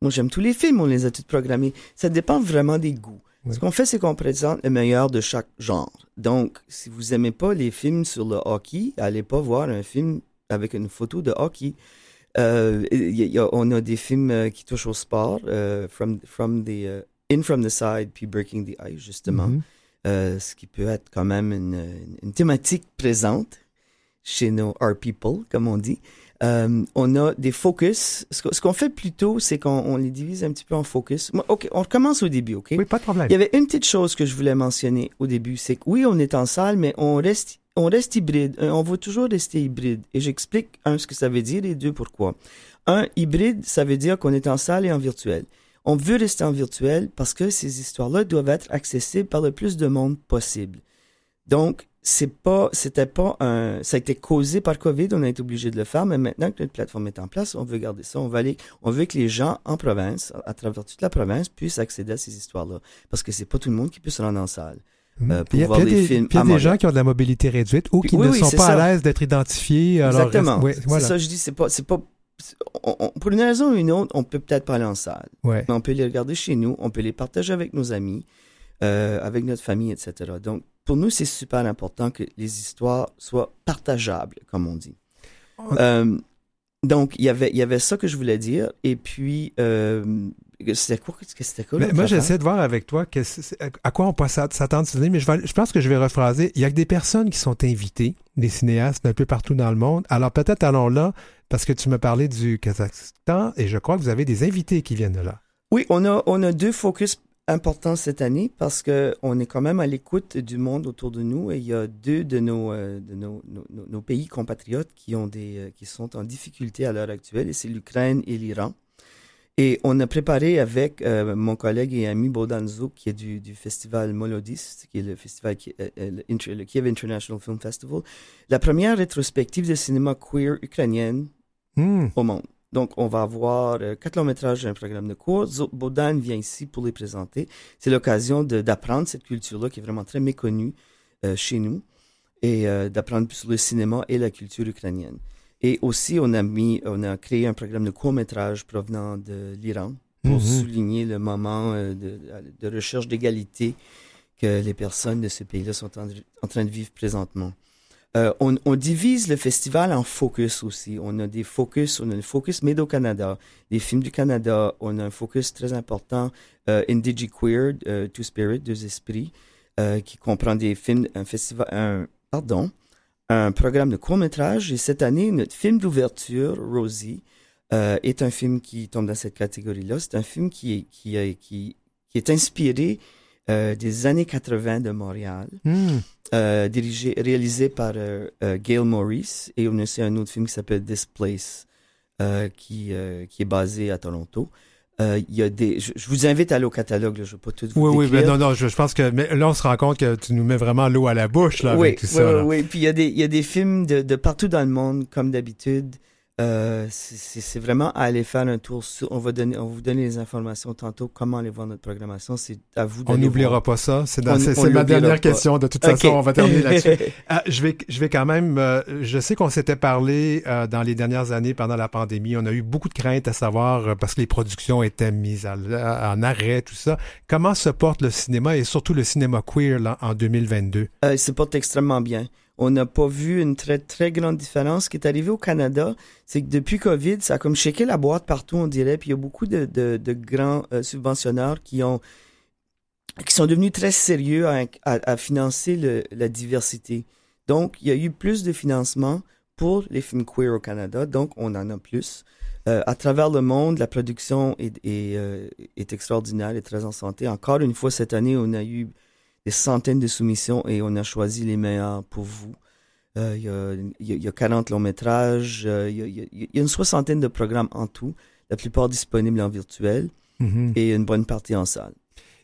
moi, j'aime tous les films, on les a tous programmés. Ça dépend vraiment des goûts. Oui. Ce qu'on fait, c'est qu'on présente le meilleur de chaque genre. Donc, si vous aimez pas les films sur le hockey, allez pas voir un film avec une photo de hockey. Euh, y a, y a, on a des films euh, qui touchent au sport, euh, from, from the, uh, In From the Side, puis Breaking the Ice, justement. Mm -hmm. ce qui peut être quand même une, une, une thématique présente chez nos Our People, comme on dit. Euh, on a des focus. Ce qu'on fait plutôt, c'est qu'on les divise un petit peu en focus. OK, on recommence au début, OK? Oui, pas de problème. Il y avait une petite chose que je voulais mentionner au début, c'est que oui, on est en salle, mais on reste, on reste hybride. On va toujours rester hybride. Et j'explique, un, ce que ça veut dire et deux, pourquoi. Un, hybride, ça veut dire qu'on est en salle et en virtuel. On veut rester en virtuel parce que ces histoires-là doivent être accessibles par le plus de monde possible. Donc, c'est pas, c'était pas un, ça a été causé par Covid, on a été obligé de le faire, mais maintenant que notre plateforme est en place, on veut garder ça, on va aller, on veut que les gens en province, à travers toute la province, puissent accéder à ces histoires-là. Parce que c'est pas tout le monde qui peut se rendre en salle. Mhm. Euh, pour il y a, voir des des, films il y a à des gens qui ont de la mobilité réduite ou qui Oui, ne oui, sont pas ça. à l'aise d'être identifiés. Alors, Exactement. reste- ouais, C'est voilà. ça, je dis, c'est pas, c'est pas, on- on- pour une raison ou une autre, on peut peut-être pas aller en salle. Ouais. Mais on peut les regarder chez nous, on peut les partager avec nos amis, euh, avec notre famille, etc. Donc, pour nous, c'est super important que les histoires soient partageables, comme on dit. Euh, donc, il y avait, il y avait ça que je voulais dire. Et puis, euh, c'était quoi, c'était moi, j'essaie de voir avec toi que à quoi on peut s'att- s'attendre mais je, vais- je pense que je vais rephraser. Il y a que des personnes qui sont invitées, des cinéastes un peu partout dans le monde. Alors peut-être allons là, parce que tu me parlais du Kazakhstan, et je crois que vous avez des invités qui viennent de là. Oui, on a, on a deux focus importants cette année parce que on est quand même à l'écoute du monde autour de nous et il y a deux de nos, euh, de nos, nos, pays compatriotes qui, ont des, euh, qui sont en difficulté à l'heure actuelle et c'est l'Ukraine et l'Iran. Et on a préparé avec euh, mon collègue et ami Bodan Zouk, qui est du, du festival Molodis, qui est le festival, qui- le, Inter- le Kiev International Film Festival, la première rétrospective de cinéma queer ukrainienne Hmm. au monde. Donc, on va avoir euh, quatre longs métrages et un programme de cours. Bodan vient ici pour les présenter. C'est l'occasion d'apprendre cette culture-là qui est vraiment très méconnue euh, chez nous et euh, d'apprendre plus sur le cinéma et la culture ukrainienne. Et aussi, on a mis, on a créé un programme de court métrage provenant de l'Iran pour Mhm. souligner le moment de, de recherche d'égalité que les personnes de ce pays-là sont en, en train de vivre présentement. Euh, on, divise le festival en focus aussi. On a des focus, on a un focus Made au Canada, des films du Canada. On a un focus très important, euh, Indigi Queer, euh, Two Spirit, Deux Esprits, euh, qui comprend des films, un festival, un, pardon, un programme de court-métrage. Et cette année, notre film d'ouverture, Rosie, est un film qui tombe dans cette catégorie-là. C'est un film qui qui, qui est inspiré euh, des années 80 de Montréal Hmm. euh, dirigé, réalisé par euh, Gail Morris et on a aussi un autre film qui s'appelle This Place euh, qui, qui est basé à Toronto. Il y a des, je, je vous invite à aller au catalogue, là, je ne vais pas tout vous Oui, oui, décrire. ben non, non, je, je pense que mais là, on se rend compte que tu nous mets vraiment l'eau à la bouche là, oui, avec tout oui, ça. oui, là. oui. Puis il y a des, il y a des films de, de partout dans le monde, comme d'habitude. Euh, c'est- vraiment à aller faire un tour. Sur, on, va donner, on va vous donner les informations tantôt, comment aller voir notre programmation. C'est à vous On d'aller n'oubliera pas ça. C'est On- on ma dernière pas. question. De toute façon, on va terminer là-dessus. Ah, *laughs* je vais, je vais quand même. euh, je sais qu'on s'était parlé euh, dans les dernières années pendant la pandémie. On a eu beaucoup de craintes à savoir euh, parce que les productions étaient mises à en arrêt, tout ça. Comment se porte le cinéma et surtout le cinéma queer là, en 2022 Euh, il se porte extrêmement bien. On n'a pas vu une très, très grande différence. Ce qui est arrivé au Canada, c'est que depuis COVID, ça a comme shaké la boîte partout, on dirait. Puis il y a beaucoup de, grands euh, subventionneurs qui ont qui sont devenus très sérieux à, financer la diversité. Donc, il y a eu plus de financement pour les films queer au Canada, donc on en a plus. Euh, à travers le monde, la production est, est, euh, est extraordinaire et très en santé. Encore une fois, cette année, on a eu des centaines de soumissions et on a choisi les meilleurs pour vous. Euh, Il y, a, il y a- il y a 40 longs métrages, euh, il y a- il y, une soixantaine de programmes en tout, la plupart disponibles en virtuel Mhm. et une bonne partie en salle.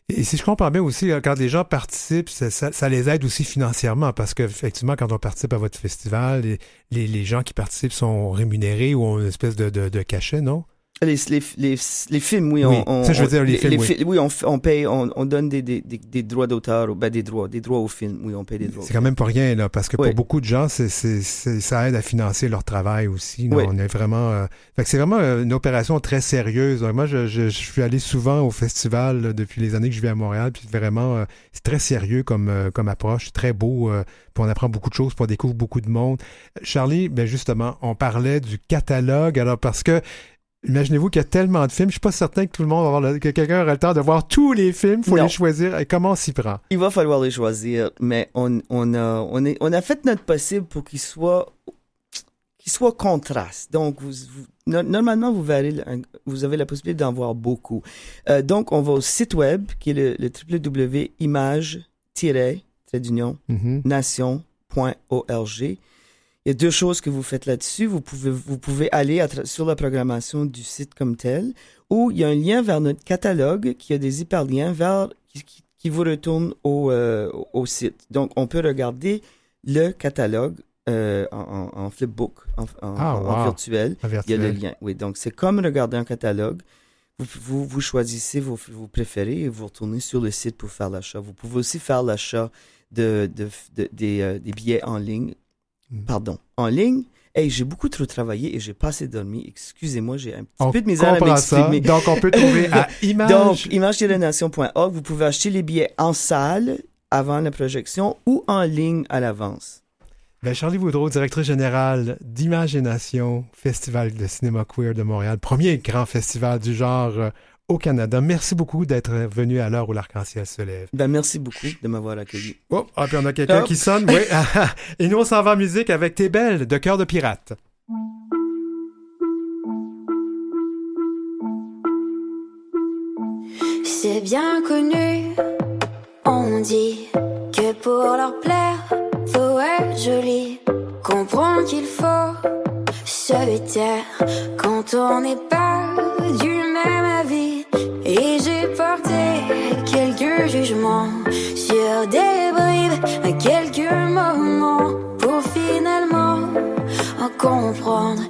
Et si je comprends bien aussi, euh, quand les gens participent, ça, ça- ça les aide aussi financièrement parce qu'effectivement, quand on participe à votre festival, les, les, les gens qui participent sont rémunérés ou ont une espèce de, de, de cachet, non? Les, les, les, les films, oui, Oui, on, on- ça, je veux on- dire, les films, oui. on, on paye, on, on donne des, des, des, des droits d'auteur, ben des droits, des droits au film, oui, on paye des droits. C'est quand même pas rien, là, parce que Oui. pour beaucoup de gens, c'est, c'est, c'est- ça aide à financer leur travail aussi. là. On est vraiment. euh, fait que c'est vraiment euh, une opération très sérieuse. Moi, je, je, je suis allé souvent au festival là, depuis les années que je vis à Montréal, puis vraiment, euh, c'est très sérieux comme, euh, comme approche, très beau. euh, puis on apprend beaucoup de choses, puis on découvre beaucoup de monde. Charlie, ben justement, on parlait du catalogue, alors parce que. Imaginez-vous qu'il y a tellement de films, je suis pas certain que tout le monde va avoir le- que quelqu'un aura le temps de voir tous les films, faut Non. les choisir. Et comment on s'y prend? Il va falloir les choisir, mais on, on, a, on, est, on a fait notre possible pour qu'ils soient, qu'ils soient contrastes. Donc, vous, vous- no- normalement, vous, un- vous avez la possibilité d'en voir beaucoup. Euh, donc, on va au site web qui est le, le www.image-nation.org. Il y a deux choses que vous faites là-dessus. Vous pouvez, vous pouvez aller sur la programmation du site comme tel, ou il y a un lien vers notre catalogue qui a des hyperliens vers, qui, qui vous retourne au, euh, au site. Donc, on peut regarder le catalogue euh, en, en, flipbook, en, ah, virtuel. Il y a le lien. Oui, donc c'est comme regarder un catalogue. Vous, vous, choisissez vos, vos, préférés et vous retournez sur le site pour faire l'achat. Vous pouvez aussi faire l'achat de, de, des, euh, des, billets en ligne. Mm. Pardon, en ligne. Hey, j'ai beaucoup trop travaillé et j'ai pas assez dormi. Excusez-moi, j'ai un petit peu de misère à m'exprimer. Donc, on peut trouver à *laughs* image. Donc, imagegeneration.org, vous pouvez acheter les billets en salle avant la projection ou en ligne à l'avance. Ben Charlie Woodrow, directrice générale d'Imagination, Festival de cinéma queer de Montréal, premier grand festival du genre euh, au Canada. Merci beaucoup d'être venu à l'heure où l'arc-en-ciel se lève. Ben, merci beaucoup de m'avoir accueilli. Oh, ah, puis on a quelqu'un qui sonne, oui. *laughs* Et nous, on s'en va en musique avec T'es belle de Cœur de Pirate. C'est bien connu, on dit que pour leur plaire, faut être joli. Comprends qu'il faut se taire quand on n'est pas comprendre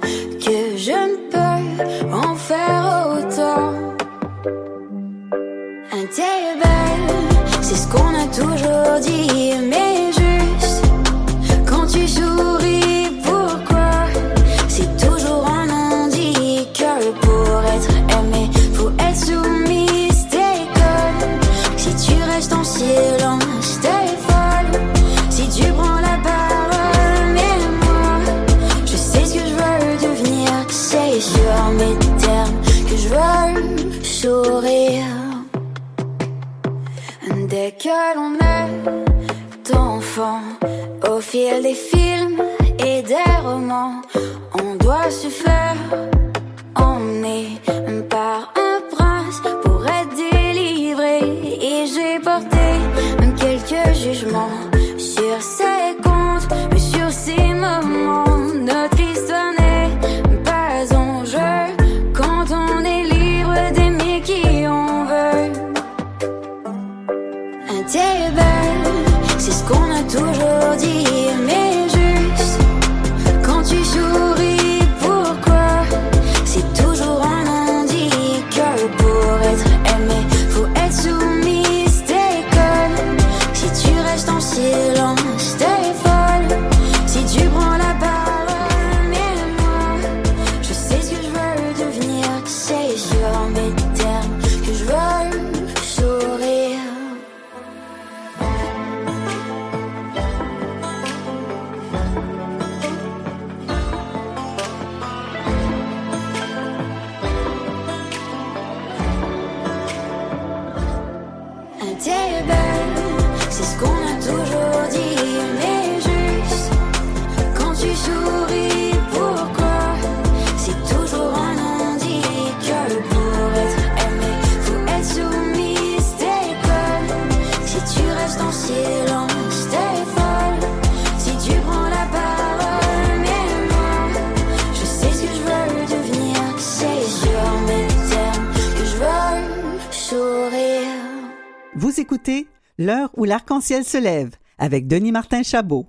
où l'arc-en-ciel se lève avec Denis Martin Chabot.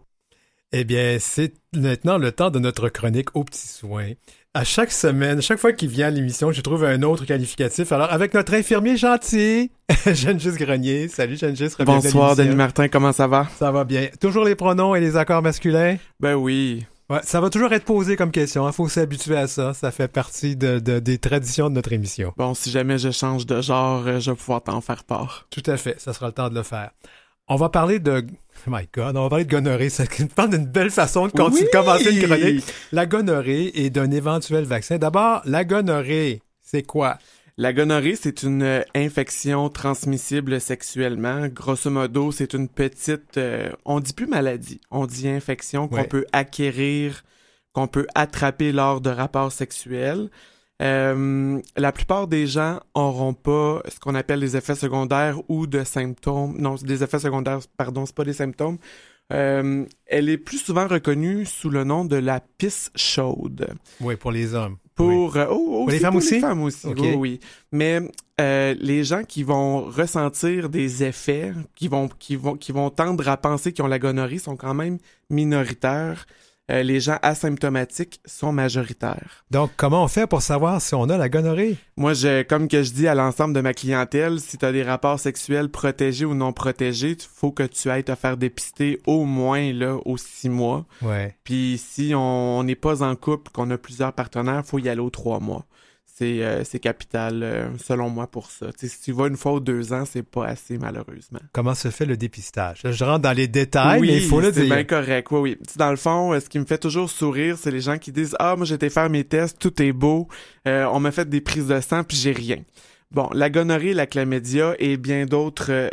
Eh bien, c'est maintenant le temps de notre chronique aux petits soins. À chaque semaine, chaque fois qu'il vient à l'émission, je trouve un autre qualificatif. Alors, avec notre infirmier gentil, *laughs* Gengis Grenier. Salut Gengis. Bonsoir Denis Martin, comment ça va? Ça va bien. Toujours les pronoms et les accords masculins? Ben oui. Ouais, ça va toujours être posé comme question. Il faut s'habituer à ça. Ça fait partie de, des traditions de notre émission. Bon, si jamais je change de genre, euh, je vais pouvoir t'en faire part. Tout à fait. Ça sera le temps de le faire. On va parler de... *laughs* Oh my God, on va parler de gonorrhée. Ça *laughs* parle d'une belle façon de commencer une chronique. La gonorrhée et d'un éventuel vaccin. D'abord, la gonorrhée, c'est quoi? La gonorrhée, c'est une euh, infection transmissible sexuellement. Grosso modo, c'est une petite, euh, on dit plus maladie, on dit infection qu'on peut acquérir, qu'on peut attraper lors de rapports sexuels. Euh, la plupart des gens auront pas ce qu'on appelle des effets secondaires ou de symptômes. Non, des effets secondaires, pardon, c'est pas des symptômes. Euh, elle est plus souvent reconnue sous le nom de la pisse chaude. Oui, pour les hommes. Pour, euh, oh, les femmes pour aussi? Les femmes aussi, oui, oui. Mais euh, les gens qui vont ressentir des effets, qui vont, qui vont, qui vont tendre à penser qu'ils ont la gonorrhée, sont quand même minoritaires. Euh, les gens asymptomatiques sont majoritaires. Donc, comment on fait pour savoir si on a la gonorrhée? Moi, je, comme que je dis à l'ensemble de ma clientèle, si tu as des rapports sexuels protégés ou non protégés, il faut que tu ailles te faire dépister au moins là aux six mois. Ouais. Puis si on on n'est pas en couple, qu'on a plusieurs partenaires, faut y aller aux trois mois. C'est euh, c'est capital, euh, selon moi, pour ça. Si tu vas une fois ou deux ans, c'est pas assez, malheureusement. Comment se fait le dépistage? Là, je rentre dans les détails, mais il faut le c'est dire. bien correct. Oui, oui. Dans le fond, euh, ce qui me fait toujours sourire, c'est les gens qui disent Ah, moi, j'ai été faire mes tests, tout est beau, on m'a fait des prises de sang, puis j'ai rien. Bon, la gonorrhée, la chlamydia et bien d'autres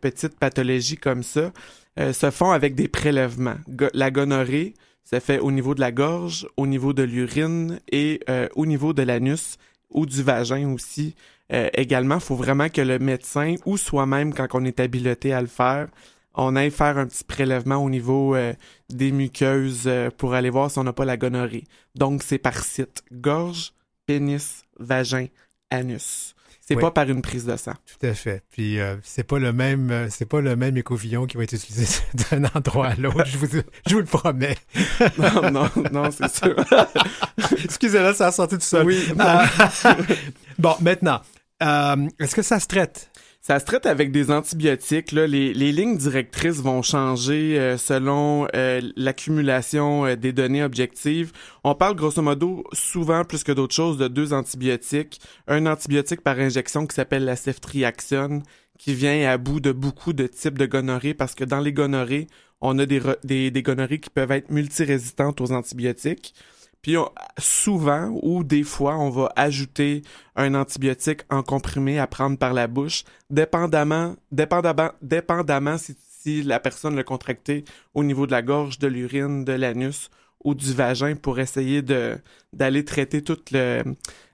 petites pathologies comme ça se font avec des prélèvements. Go- la gonorrhée se fait au niveau de la gorge, au niveau de l'urine et euh, au niveau de l'anus ou du vagin aussi. Euh, également, il faut vraiment que le médecin ou soi-même, quand on est habilité à le faire, on aille faire un petit prélèvement au niveau euh, des muqueuses pour aller voir si on n'a pas la gonorrhée. Donc, c'est par site. Gorge, pénis, vagin, anus. C'est Oui. pas par une prise de sang. Tout à fait. Puis euh, c'est pas le même, euh, c'est pas le même écouvillon qui va être utilisé *laughs* d'un endroit à l'autre. Je vous, je vous le promets. *laughs* non, non, non, c'est sûr. *laughs* Excusez-moi, ça a sorti tout seul. Oui. Euh, bon, maintenant, euh, est-ce que ça se traite? Ça se traite avec des antibiotiques. Là. Les, les lignes directrices vont changer euh, selon euh, l'accumulation euh, des données objectives. On parle grosso modo souvent, plus que d'autres choses, de deux antibiotiques. Un antibiotique par injection qui s'appelle la ceftriaxone, qui vient à bout de beaucoup de types de gonorrhées parce que dans les gonorrhées, on a des, des, des gonorrhées qui peuvent être multirésistantes aux antibiotiques. Puis souvent ou des fois, on va ajouter un antibiotique en comprimé à prendre par la bouche, dépendamment, dépendamment, dépendamment si, la personne l'a contracté au niveau de la gorge, de l'urine, de l'anus ou du vagin pour essayer de d'aller traiter toutes le-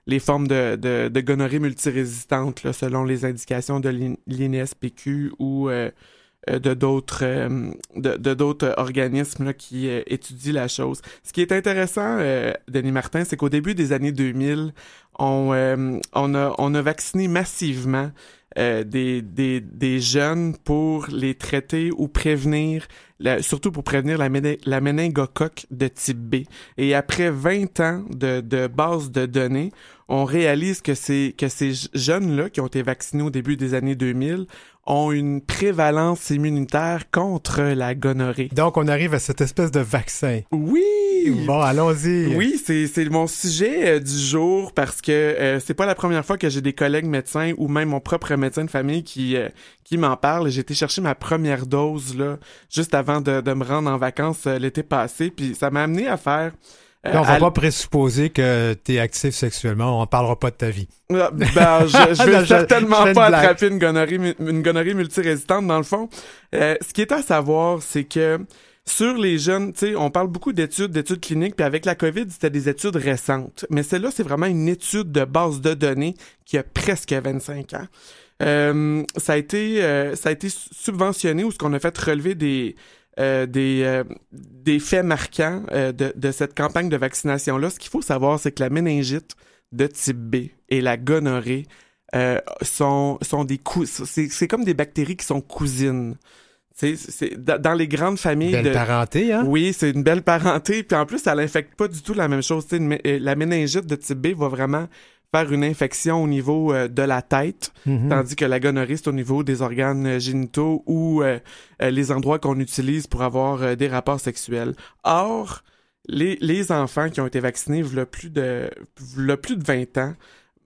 les formes de, de, gonorrhée multirésistantes selon les indications de l'I- l'INSPQ ou euh, de d'autres euh, de, d'autres organismes là, qui euh, étudient la chose. Ce qui est intéressant, euh, Denis Martin, c'est qu'au début des années 2000, on, euh, on, a, on a vacciné massivement euh, des, des, des jeunes pour les traiter ou prévenir, la- surtout pour prévenir la, la méningocoque de type B. Et après 20 ans de, de base de données, on réalise que, que ces jeunes-là qui ont été vaccinés au début des années 2000 ont une prévalence immunitaire contre la gonorrhée. Donc, on arrive à cette espèce de vaccin. Oui! Bon, allons-y. Oui, c'est c'est mon sujet euh, du jour parce que euh, c'est pas la première fois que j'ai des collègues médecins ou même mon propre médecin de famille qui euh, qui m'en parle. J'ai été chercher ma première dose là juste avant de, de me rendre en vacances euh, l'été passé, puis ça m'a amené à faire. Euh, Là, on va à- pas présupposer que tu es actif sexuellement. On parlera pas de ta vie. Ah, Ben, je, je *laughs* vais Non, certainement je pas attraper une gonorrhée, une gonorrhée multirésistante, dans le fond. Euh, ce qui est à savoir, c'est que sur les jeunes, tu sais, on parle beaucoup d'études, d'études cliniques, puis avec la COVID, c'était des études récentes. Mais celle-là, c'est vraiment une étude de base de données qui a presque 25 ans. Euh, ça a été, euh, ça a été subventionné ou ce qu'on a fait relever des, euh, des, euh, des faits marquants euh, de, de cette campagne de vaccination-là. Ce qu'il faut savoir, c'est que la méningite de type B et la gonorrhée euh, sont, sont des c'est, c'est comme des bactéries qui sont cousines. C'est, c'est, dans les grandes familles Belle de... parenté, hein? Oui, c'est une belle parenté. Puis en plus, ça l'infecte pas du tout la même chose. Tu sais, une euh, la méningite de type B va vraiment faire une infection au niveau euh, de la tête, Mhm. tandis que la gonorrhée, c'est au niveau des organes euh, génitaux ou euh, les endroits qu'on utilise pour avoir des rapports sexuels. Or, les, les enfants qui ont été vaccinés a plus de, a plus de 20 ans,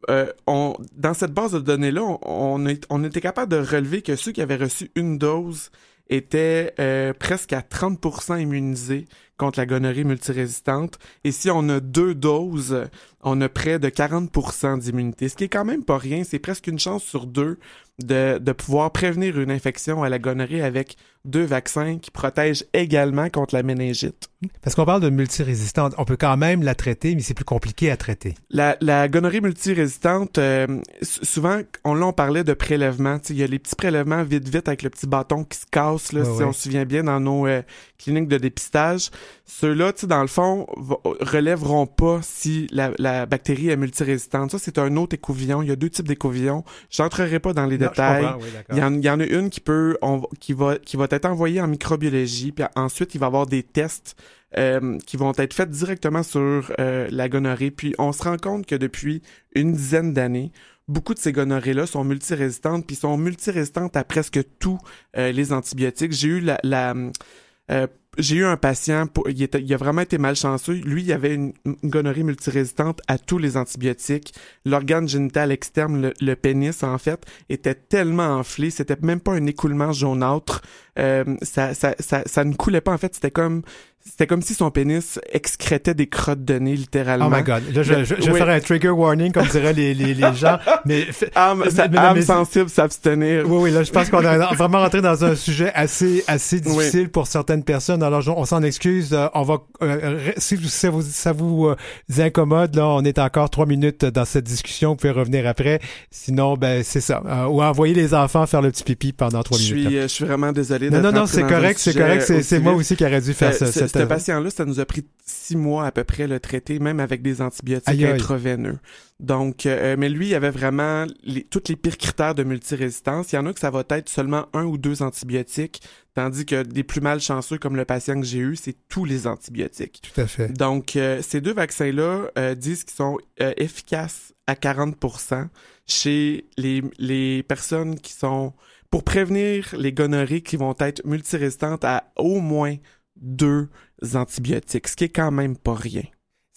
euh, on, dans cette base de données-là, on, on, est- on était capable de relever que ceux qui avaient reçu une dose étaient euh, presque à 30% immunisés contre la gonorrhée multirésistante. Et si on a deux doses, on a près de 40% d'immunité, ce qui est quand même pas rien. C'est presque une chance sur deux de, de pouvoir prévenir une infection à la gonorrhée avec deux vaccins qui protègent également contre la méningite. Parce qu'on parle de multirésistante, on peut quand même la traiter, mais c'est plus compliqué à traiter. La, la gonorrhée multirésistante, euh, souvent, on, là, on parlait de prélèvements. Il y a les petits prélèvements vite, vite avec le petit bâton qui se casse, là, Ouais, si ouais. on se souvient bien, dans nos euh, cliniques de dépistage. Ceux-là, tu sais, dans le fond, relèveront pas si la, la bactérie est multirésistante. Ça, c'est un autre écouvillon. Il y a deux types d'écouvillons. J'entrerai pas dans les Non, détails. comprends, oui, d'accord. Il y, en, il y en a une qui peut, on- qui va, qui va être envoyée en microbiologie, puis ensuite il va y avoir des tests euh, qui vont être faits directement sur euh, la gonorrhée. Puis on se rend compte que depuis une dizaine d'années, beaucoup de ces gonorrhées-là sont multirésistantes, puis sont multirésistantes à presque tous euh, les antibiotiques. J'ai eu la, la euh, j'ai eu un patient, pour- il, était- il a vraiment été malchanceux. Lui, il avait une, une gonorrhée multirésistante à tous les antibiotiques. L'organe génital externe, le, le pénis, en fait, était tellement enflé. C'était même pas un écoulement jaunâtre. Euh, ça, ça, ça, ça ne coulait pas, en fait. C'était comme, c'était comme si son pénis excrétait des crottes de nez, littéralement. Oh my god. Là, je, je, je Oui. faire un trigger warning, comme diraient les, les, les gens. Mais, Âme, Mais- ça- mais- âme mais- sensible, s'abstenir. oui, oui, là, je pense qu'on est vraiment rentré dans un sujet assez, assez difficile pour certaines personnes. Alors, je- on s'en excuse. Euh, on va, euh, si ça vous, ça vous euh, incommode, là, on est encore trois minutes dans cette discussion. Vous pouvez revenir après. Sinon, ben, c'est ça. Euh, ou envoyer les enfants faire le petit pipi pendant trois Je minutes. suis, euh, je suis vraiment désolé. non, non, non, c'est correct, c'est correct. C'est, moi aussi qui aurais dû faire Euh, ce, patient-là, ça nous a pris six mois à peu près le traiter, même avec des antibiotiques Aïe, aïe. intraveineux. Donc, euh, mais lui, il avait vraiment les, tous les pires critères de multirésistance. Il y en a que ça va être seulement un ou deux antibiotiques, tandis que des plus malchanceux, comme le patient que j'ai eu, c'est tous les antibiotiques. Tout à fait. Donc, euh, ces deux vaccins-là euh, disent qu'ils sont euh, efficaces à 40% chez les, les personnes qui sont... Pour prévenir les gonorrhées qui vont être multirésistantes à au moins deux antibiotiques, ce qui est quand même pas rien.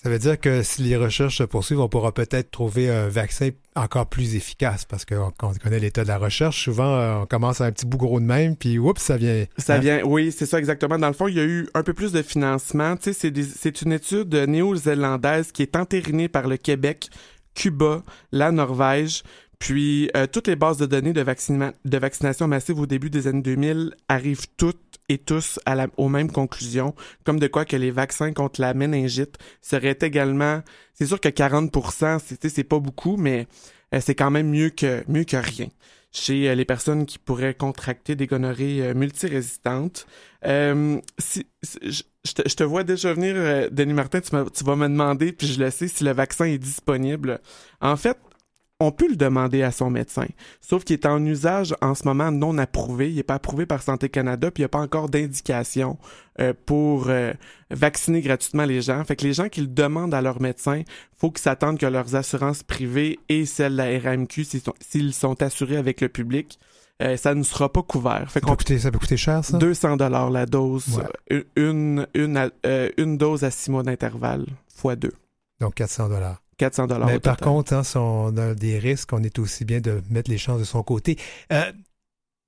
Ça veut dire que si les recherches se poursuivent, on pourra peut-être trouver un vaccin encore plus efficace parce qu'on on connaît l'état de la recherche. Souvent, euh, on commence à un petit bout gros de même, puis oups, ça vient. Ça hein? vient, oui, c'est ça exactement. Dans le fond, il y a eu un peu plus de financement. Tu sais, c'est une étude néo-zélandaise qui est entérinée par le Québec, Cuba, la Norvège. Puis euh, toutes les bases de données de, vaccina- de vaccination massive au début des années 2000 arrivent toutes et tous à la, aux mêmes conclusions, comme de quoi que les vaccins contre la méningite seraient également. C'est sûr que 40%, c'est pas beaucoup, mais euh, c'est quand même mieux que mieux que rien chez euh, les personnes qui pourraient contracter des gonorrhées euh, multirésistantes. Si, si- je, te, vois déjà venir, Denis Martin, tu, tu vas me demander, puis je le sais, si le vaccin est disponible. En fait, on peut le demander à son médecin, sauf qu'il est en usage en ce moment non approuvé. Il n'est pas approuvé par Santé Canada, puis il n'y a pas encore d'indication euh, pour euh, vacciner gratuitement les gens. Fait que les gens qui le demandent à leur médecin, faut qu'ils s'attendent que leurs assurances privées et celles de la RAMQ, s'ils sont, assurés avec le public, euh, ça ne sera pas couvert. Fait Ça peut, coûter, ça peut coûter cher, ça? 200 dollars la dose, Ouais. une, une, à- une dose à six mois d'intervalle, fois deux. Donc 400 dollars. 400 dollars Mais au par total. contre, hein, si on a des risques, on est aussi bien de mettre les chances de son côté. Euh,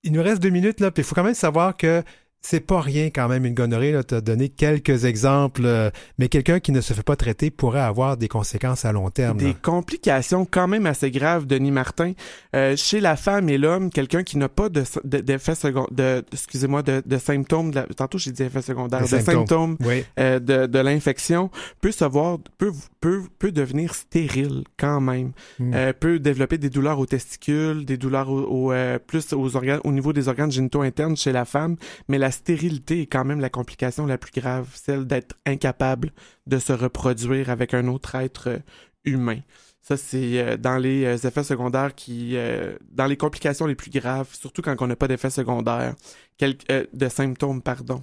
il nous reste deux minutes, là, puis il faut quand même savoir que c'est pas rien quand même une gonorrhée. Tu as donné quelques exemples, euh, mais quelqu'un qui ne se fait pas traiter pourrait avoir des conséquences à long terme. Des là. complications quand même assez graves, Denis Martin. Euh, chez la femme et l'homme, quelqu'un qui n'a pas de, de- d'effets secondaires, de, excusez-moi, de, de symptômes, de la- tantôt j'ai dit effets secondaires, Des de symptômes. symptômes Oui. euh, de, de l'infection, peut savoir, peut, peut, peut devenir stérile quand même. Mm. Euh, peut développer des douleurs aux testicules, des douleurs au, au, euh, plus aux organes, au niveau des organes génitaux internes chez la femme, mais la stérilité est quand même la complication la plus grave, celle d'être incapable de se reproduire avec un autre être euh, humain. Ça, c'est euh, dans les euh, effets secondaires qui... dans les complications les plus graves, surtout quand on n'a pas d'effets secondaires, de symptômes, pardon.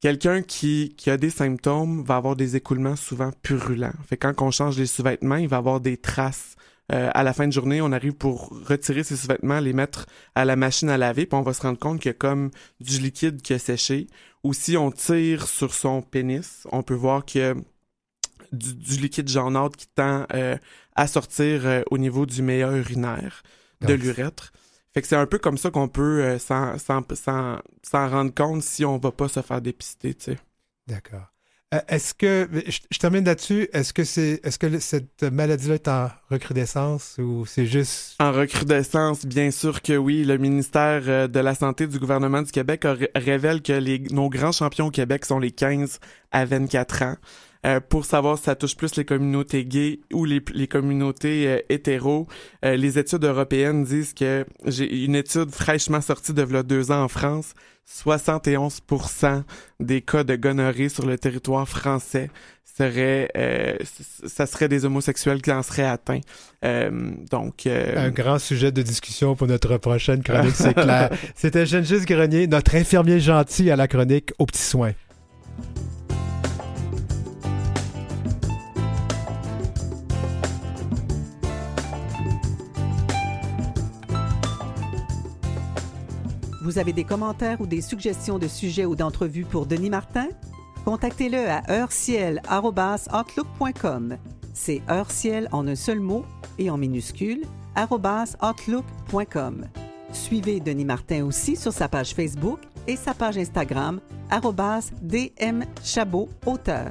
Quelqu'un qui, qui a des symptômes va avoir des écoulements souvent purulents. Fait quand on change les sous-vêtements, il va avoir des traces. Euh, à la fin de journée, on arrive pour retirer ces sous-vêtements, les mettre à la machine à laver, puis on va se rendre compte qu'il y a comme du liquide qui a séché. Ou si on tire sur son pénis, on peut voir qu'il y a du, du liquide jaunâtre qui tend euh, à sortir euh, au niveau du meilleur urinaire de l'urètre. Fait que c'est un peu comme ça qu'on peut s'en rendre compte si on va pas se faire dépister, tu sais. D'accord. Euh, est-ce que, je, termine là-dessus, est-ce que, c'est, est-ce que cette maladie-là est en recrudescence ou c'est juste... En recrudescence, bien sûr que oui. Le ministère euh, de la Santé du gouvernement du Québec révèle que les, nos grands champions au Québec sont les 15 à 24 ans. Euh, pour savoir si ça touche plus les communautés gays ou les, les communautés euh, hétéros. Euh, les études européennes disent que j'ai une étude fraîchement sortie de là, deux ans en France. 71% des cas de gonorrhée sur le territoire français serait ça serait des homosexuels qui en seraient atteints. donc un grand sujet de discussion pour notre prochaine chronique, c'est *laughs* clair. C'était Gengis Grenier, notre infirmier gentil à la chronique aux petits soins. Vous avez des commentaires ou des suggestions de sujets ou d'entrevues pour Denis Martin? Contactez-le à heurciel.outlook.com. C'est heurciel en un seul mot et en minuscule, outlook.com. Suivez Denis Martin aussi sur sa page Facebook et sa page Instagram, dmchabot auteur.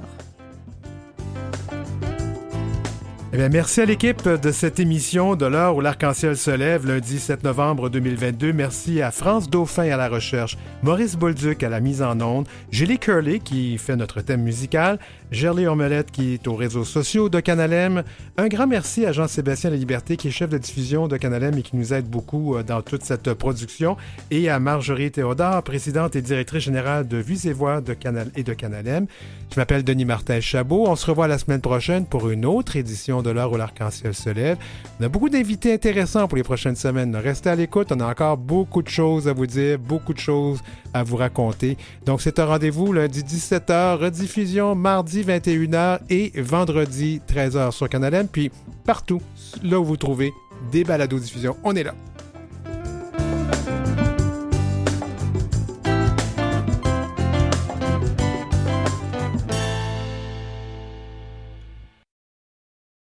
Eh merci à l'équipe de cette émission de l'heure où l'arc-en-ciel se lève, lundi 7 novembre 2022. Merci à France Dauphin à la recherche, Maurice Bolduc à la mise en onde, Julie Curley qui fait notre thème musical, Gerly Ormelette qui est aux réseaux sociaux de Canalem. Un grand merci à Jean-Sébastien La Liberté qui est chef de diffusion de Canalem et qui nous aide beaucoup euh, dans toute cette production. Et à Marjorie Théodore, présidente et directrice générale de Vues et Voix de Canal et de Canalem. Je m'appelle Denis Martin Chabot. On se revoit la semaine prochaine pour une autre édition de l'heure où l'arc-en-ciel se lève. On a beaucoup d'invités intéressants pour les prochaines semaines. Restez à l'écoute, on a encore beaucoup de choses à vous dire, beaucoup de choses à vous raconter. Donc c'est un rendez-vous lundi 17h, rediffusion mardi 21h et vendredi 13h sur Canal M, puis partout là où vous trouvez des balados diffusion, on est là.